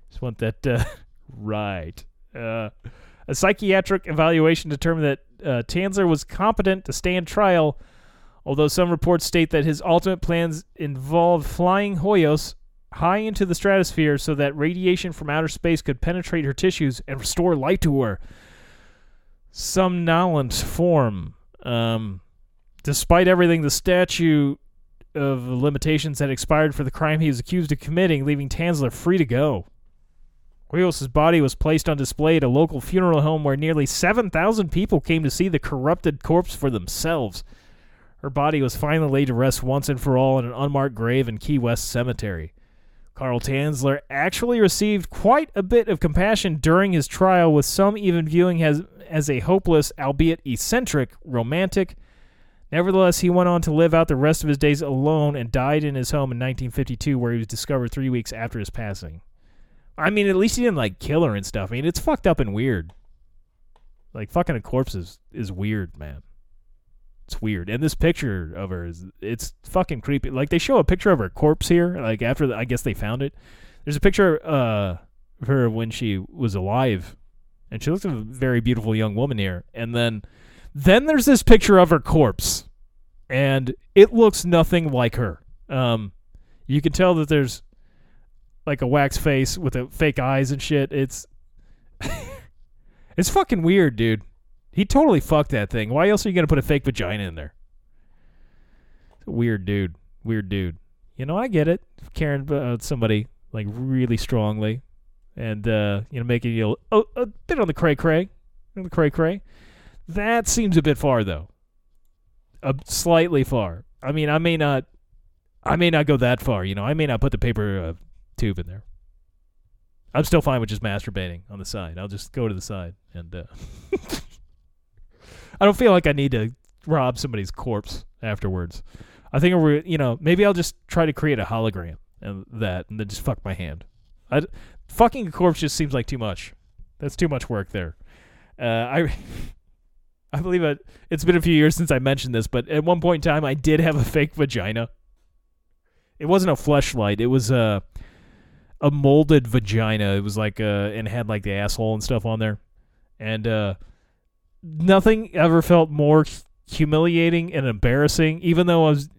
Just want that. Uh, right. Uh, a psychiatric evaluation determined that uh, Tanzler was competent to stand trial, although some reports state that his ultimate plans involved flying Hoyos high into the stratosphere so that radiation from outer space could penetrate her tissues and restore life to her. Somnolent form. Um, despite everything, the statute of limitations had expired for the crime he was accused of committing, leaving Tanzler free to go. Hoyos' body was placed on display at a local funeral home where nearly 7,000 people came to see the corrupted corpse for themselves. Her body was finally laid to rest once and for all in an unmarked grave in Key West Cemetery. Carl Tanzler actually received quite a bit of compassion during his trial, with some even viewing as as a hopeless, albeit eccentric, romantic. Nevertheless, he went on to live out the rest of his days alone and died in his home in 1952, where he was discovered three weeks after his passing. I mean, at least he didn't like kill her and stuff. I mean, it's fucked up and weird. Like fucking a corpse is, is weird, man. It's weird. And this picture of her is it's fucking creepy. Like they show a picture of her corpse here, like after the, I guess they found it. There's a picture uh of her when she was alive. And she looks like a very beautiful young woman here. And then then there's this picture of her corpse. And it looks nothing like her. Um you can tell that there's like a wax face with a fake eyes and shit. It's it's fucking weird, dude. He totally fucked that thing. Why else are you gonna put a fake vagina in there? Weird dude. Weird dude. You know, I get it. Caring about somebody like really strongly, and uh, you know, making you a, a bit on the cray cray, on the cray cray. That seems a bit far, though. A slightly far. I mean, I may not, I may not go that far. You know, I may not put the paper uh, tube in there. I'm still fine with just masturbating on the side. I'll just go to the side and. Uh, I don't feel like I need to rob somebody's corpse afterwards. I think we're, you know, maybe I'll just try to create a hologram and that, and then just fuck my hand. I, fucking a corpse just seems like too much. That's too much work there. Uh, I, I believe it. It's been a few years since I mentioned this, but at one point in time, I did have a fake vagina. It wasn't a fleshlight. It was a, a molded vagina. It was like, uh, and had like the asshole and stuff on there, and uh nothing ever felt more humiliating and embarrassing, even though I was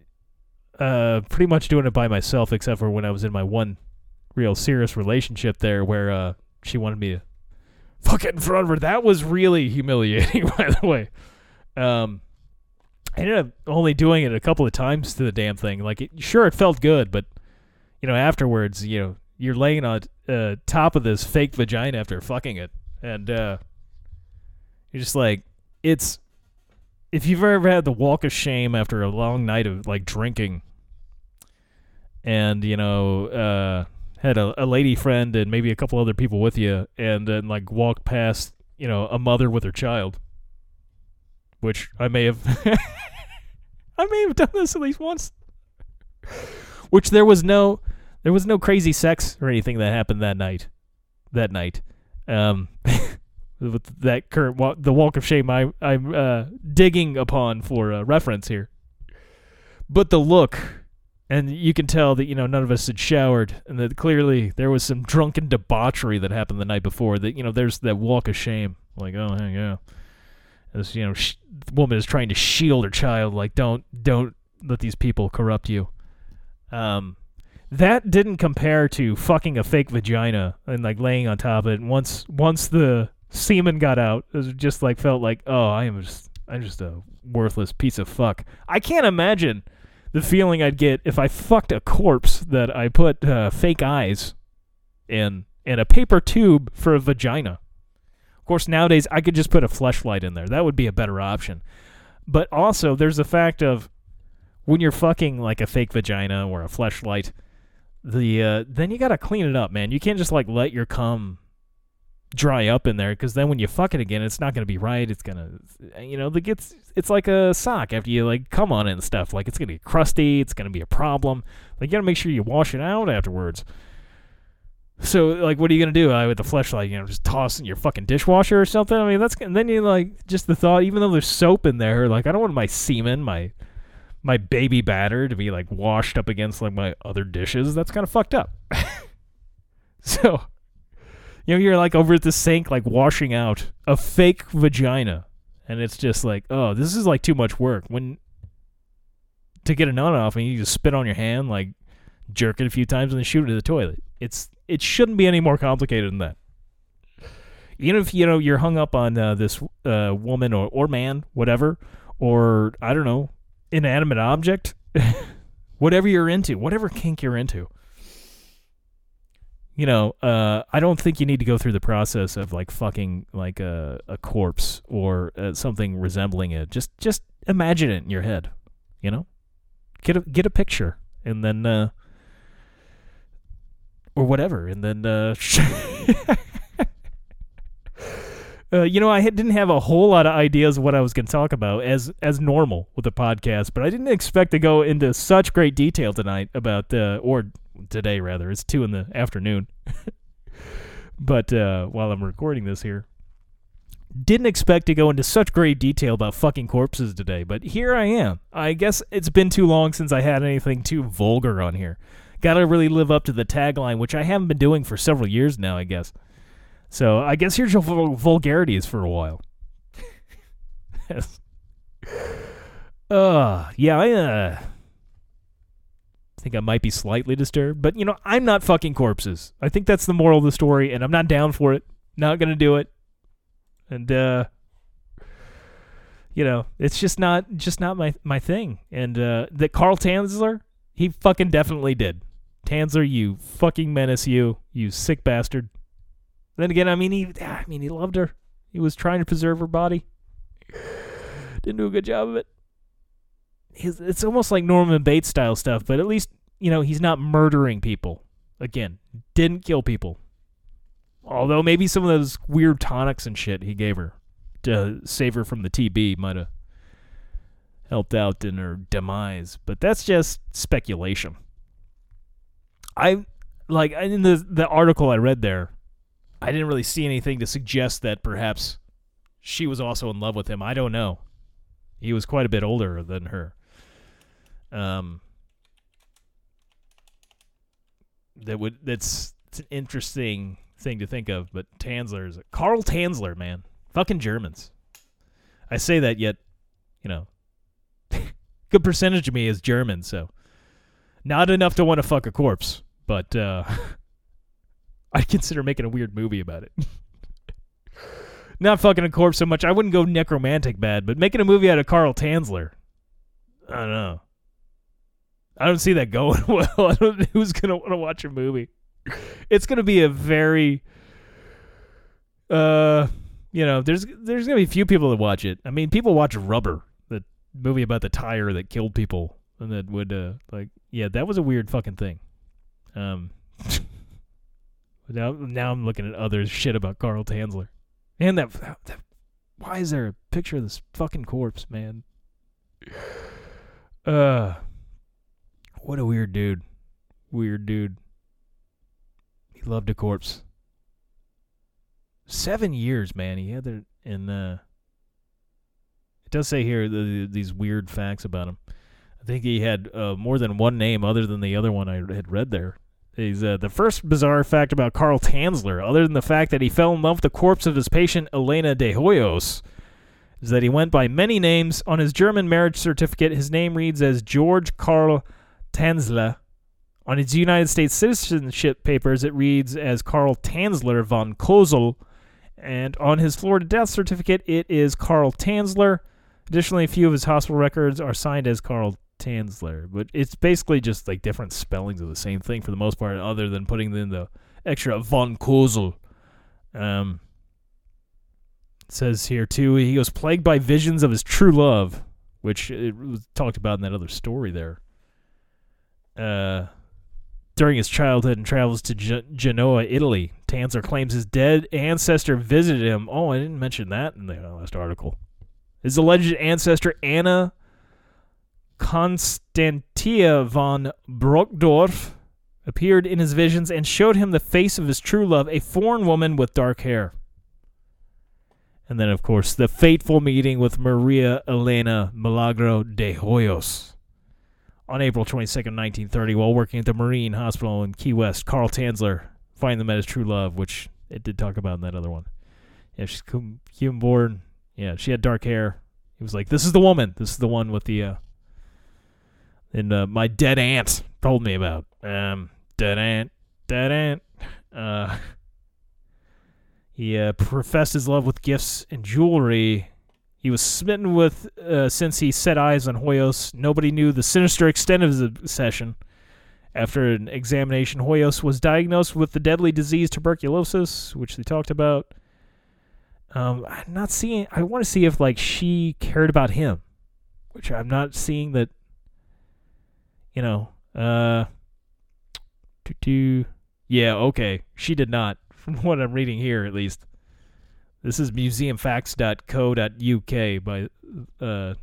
uh, pretty much doing it by myself, except for when I was in my one real serious relationship there where uh, she wanted me to fuck it in front of her. That was really humiliating, by the way. Um, I ended up only doing it a couple of times to the damn thing. Like, it, sure, it felt good, but, you know, afterwards, you know, you're laying on uh, top of this fake vagina after fucking it. And, uh, you're just like, it's. If you've ever had the walk of shame after a long night of like drinking, and you know, uh, had a, a lady friend and maybe a couple other people with you, and then like walked past, you know, a mother with her child, which I may have, I may have done this at least once. Which there was no, there was no crazy sex or anything that happened that night, that night. Um, with that current walk, the walk of shame I, I'm uh, digging upon for uh, reference here. But the look, and you can tell that you know none of us had showered, and that clearly there was some drunken debauchery that happened the night before. That you know there's that walk of shame, like oh hey, yeah, this you know sh- woman is trying to shield her child, like don't don't let these people corrupt you. Um, that didn't compare to fucking a fake vagina and like laying on top of it. Once once the semen got out, it was just like felt like, oh, I am just I'm just a worthless piece of fuck. I can't imagine the feeling I'd get if I fucked a corpse that I put uh, fake eyes in and a paper tube for a vagina. Of course, nowadays I could just put a fleshlight in there. That would be a better option. But also, there's the fact of when you're fucking like a fake vagina or a fleshlight, the uh, then you gotta clean it up, man. You can't just like let your cum dry up in there because then when you fuck it again, it's not gonna be right. It's gonna, you know, the gets it's like a sock after you like come on it and stuff. Like it's gonna get crusty. It's gonna be a problem. Like you gotta make sure you wash it out afterwards. So like, what are you gonna do uh, with the fleshlight? You know, just toss it in your fucking dishwasher or something. I mean, that's and then you like just the thought. Even though there's soap in there, like I don't want my semen, my my baby batter to be like washed up against like my other dishes. That's kind of fucked up. so, you know, you're like over at the sink, like washing out a fake vagina, and it's just like, oh, this is like too much work. When to get a nut off, and you just spit on your hand, like jerk it a few times, and then shoot it to the toilet. It's it shouldn't be any more complicated than that. Even if you know you're hung up on uh, this uh, woman or or man, whatever, or I don't know, inanimate object, whatever you're into, whatever kink you're into. You know, uh, I don't think you need to go through the process of like fucking like a a corpse or uh, something resembling it. Just just imagine it in your head. You know, get a get a picture and then uh, or whatever, and then uh, Uh, you know, I didn't have a whole lot of ideas of what I was going to talk about as as normal with the podcast, but I didn't expect to go into such great detail tonight about uh, or today rather. It's two in the afternoon, but uh, while I'm recording this here, didn't expect to go into such great detail about fucking corpses today. But here I am. I guess it's been too long since I had anything too vulgar on here. Got to really live up to the tagline, which I haven't been doing for several years now. I guess. So I guess here's your vul- vulgarities for a while. Uh, yeah, I uh, think I might be slightly disturbed, but you know, I'm not fucking corpses. I think that's the moral of the story, and I'm not down for it. Not gonna do it. And uh, you know, it's just not just not my my thing. And uh, that Carl Tanzler, he fucking definitely did. Tanzler, you fucking menace, you you sick bastard. Then again, I mean, he, I mean, he loved her. He was trying to preserve her body. Didn't do a good job of it. His, it's almost like Norman Bates style stuff, but at least you know he's not murdering people. Again, didn't kill people. Although maybe some of those weird tonics and shit he gave her to save her from the TB might have helped out in her demise, but that's just speculation. I like in the the article I read there, I didn't really see anything to suggest that perhaps she was also in love with him. I don't know. He was quite a bit older than her. Um, that would that's it's an interesting thing to think of. But Tanzler is a, Carl Tanzler, man, fucking Germans. I say that yet, you know, good percentage of me is German, so not enough to want to fuck a corpse, but uh, I'd consider making a weird movie about it. Not fucking a corpse so much. I wouldn't go Nekromantik bad, but making a movie out of Carl Tanzler. I don't know. I don't see that going well. I don't who's gonna want to watch a movie. It's gonna be a very uh you know, there's there's gonna be few people that watch it. I mean people watch Rubber, the movie about the tire that killed people and that would uh like yeah, that was a weird fucking thing. Um now now I'm looking at other shit about Carl Tanzler. And that, that why is there a picture of this fucking corpse, man? Uh what a weird dude. Weird dude. He loved a corpse. Seven years, man. He had it in uh it does say here the, these weird facts about him. I think he had uh, more than one name other than the other one I had read there. He's uh, the first bizarre fact about Carl Tanzler, other than the fact that he fell in love with the corpse of his patient Elena de Hoyos, is that he went by many names. On his German marriage certificate, his name reads as George Karl Tanzler. On his United States citizenship papers, it reads as Karl Tanzler von Cosel. And on his Florida death certificate, it is Karl Tanzler. Additionally, a few of his hospital records are signed as Karl Tanzler, but it's basically just like different spellings of the same thing for the most part, other than putting in the extra von Cosel. Um, says here too, he was plagued by visions of his true love, which it was talked about in that other story there. Uh, during his childhood and travels to Ge- Genoa, Italy. Tanzler claims his dead ancestor visited him. Oh, I didn't mention that in the last article. His alleged ancestor, Anna Constantia von Brockdorf, appeared in his visions and showed him the face of his true love, a foreign woman with dark hair. And then, of course, the fateful meeting with Maria Elena Milagro de Hoyos. On April 22nd, 1930, while working at the Marine Hospital in Key West, Carl Tanzler finally met his true love, which it did talk about in that other one. Yeah, she's human born. Yeah, she had dark hair. He was like, "This is the woman. This is the one with the." uh And uh, my dead aunt told me about. Um, dead aunt, dead aunt. Uh, he uh, professed his love with gifts and jewelry. He was smitten with uh, since he set eyes on Hoyos. Nobody knew the sinister extent of his obsession. After an examination, Hoyos was diagnosed with the deadly disease tuberculosis, which they talked about. Um, I'm not seeing. I want to see if like she cared about him, which I'm not seeing that. You know, uh, do. Yeah, okay, she did not. From what I'm reading here, at least. This is museumfacts.co.uk by uh,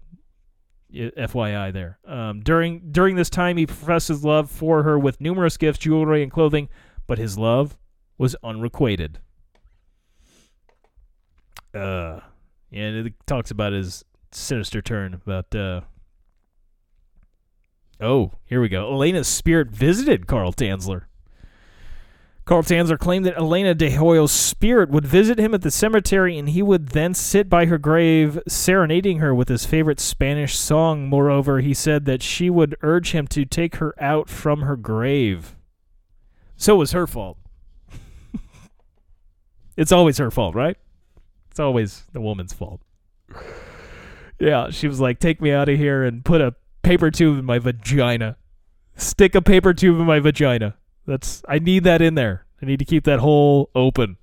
FYI there. Um, during during this time, he professed his love for her with numerous gifts, jewelry, and clothing, but his love was unrequited. Uh, and it talks about his sinister turn. About uh, oh, here we go. Elena's spirit visited Carl Tanzler. Carl Tanzler claimed that Elena de Hoyo's spirit would visit him at the cemetery and he would then sit by her grave, serenading her with his favorite Spanish song. Moreover, he said that she would urge him to take her out from her grave. So it was her fault. it's always her fault, right? It's always the woman's fault. Yeah, she was like, take me out of here and put a paper tube in my vagina. Stick a paper tube in my vagina. That's I need that in there. I need to keep that hole open.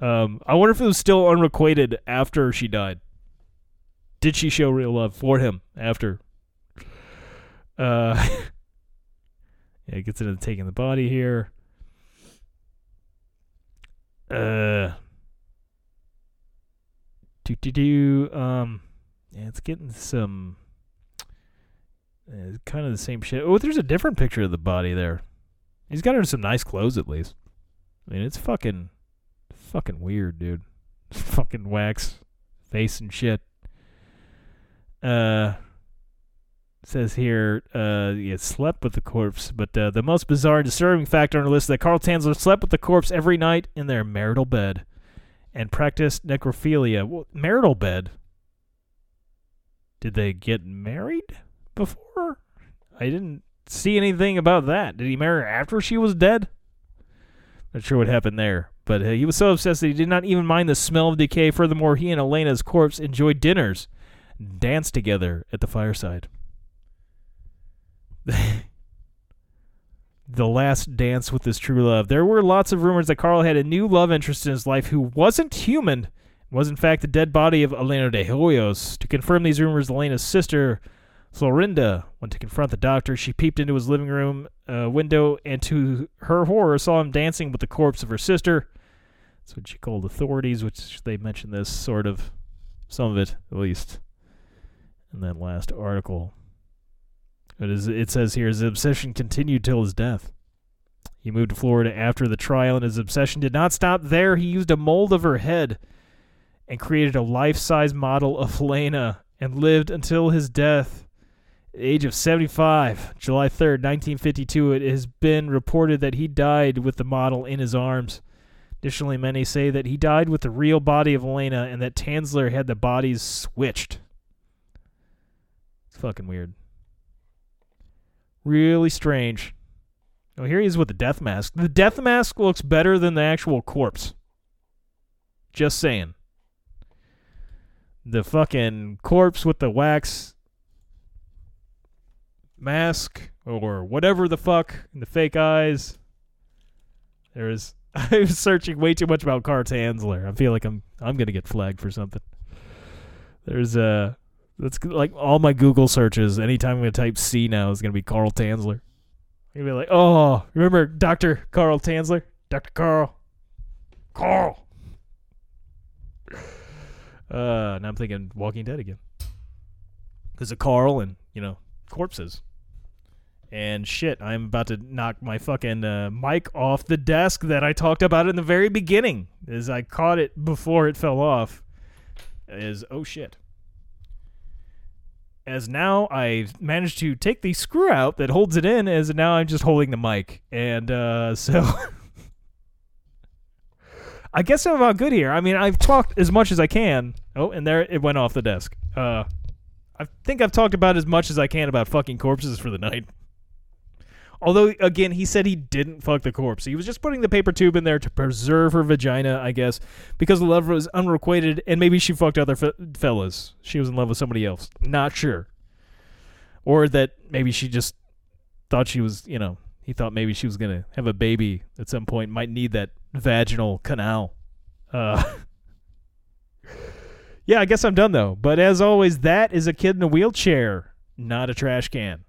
Um, I wonder if it was still unrequited after she died. Did she show real love for him after? Uh, yeah, it gets into taking the body here. Uh, do do do. Um, yeah, it's getting some. Uh, kind of the same shit. Oh, there's a different picture of the body there. He's got her in some nice clothes at least. I mean, it's fucking, fucking weird, dude. fucking wax face and shit. Uh, says here, uh, he slept with the corpse, but uh, the most bizarre and disturbing factor on the list is that Carl Tanzler slept with the corpse every night in their marital bed, and practiced necrophilia. Well, marital bed. Did they get married before? I didn't see anything about that. Did he marry her after she was dead? Not sure what happened there. But uh, he was so obsessed that he did not even mind the smell of decay. Furthermore, he and Elena's corpse enjoyed dinners, danced together at the fireside. the last dance with his true love. There were lots of rumors that Carl had a new love interest in his life who wasn't human, was in fact the dead body of Elena de Hoyos. To confirm these rumors, Elena's sister, Florinda went to confront the doctor. She peeped into his living room uh, window and, to her horror, saw him dancing with the corpse of her sister. That's what she called authorities, which they mentioned this sort of, some of it at least, in that last article. It, is, it says here his obsession continued till his death. He moved to Florida after the trial, and his obsession did not stop there. He used a mold of her head and created a life size model of Helena and lived until his death age of 75, July 3rd, 1952, it has been reported that he died with the model in his arms. Additionally, many say that he died with the real body of Elena and that Tanzler had the bodies switched. It's fucking weird. Really strange. Oh, here he is with the death mask. The death mask looks better than the actual corpse. Just saying. The fucking corpse with the wax mask or whatever the fuck and the fake eyes. There's I'm searching way too much about Carl Tanzler. I feel like I'm I'm gonna get flagged for something. There's uh that's like all my Google searches. Anytime I'm gonna type C now is gonna be Carl Tanzler. I'm gonna be like, oh, remember Doctor Carl Tanzler, Doctor Carl. Carl. Uh, now I'm thinking Walking Dead again. Because of Carl and, you know, corpses. And shit, I'm about to knock my fucking uh, mic off the desk that I talked about in the very beginning. As I caught it before it fell off. Is, oh shit. As now I've managed to take the screw out that holds it in, as now I'm just holding the mic. And uh, so. I guess I'm about good here. I mean, I've talked as much as I can. Oh, and there it went off the desk. Uh, I think I've talked about as much as I can about fucking corpses for the night. Although, again, he said he didn't fuck the corpse. He was just putting the paper tube in there to preserve her vagina, I guess, because the love was unrequited, and maybe she fucked other fe- fellas. She was in love with somebody else. Not sure. Or that maybe she just thought she was, you know, he thought maybe she was going to have a baby at some point, might need that vaginal canal. Uh, yeah, I guess I'm done, though. But as always, that is a kid in a wheelchair, not a trash can.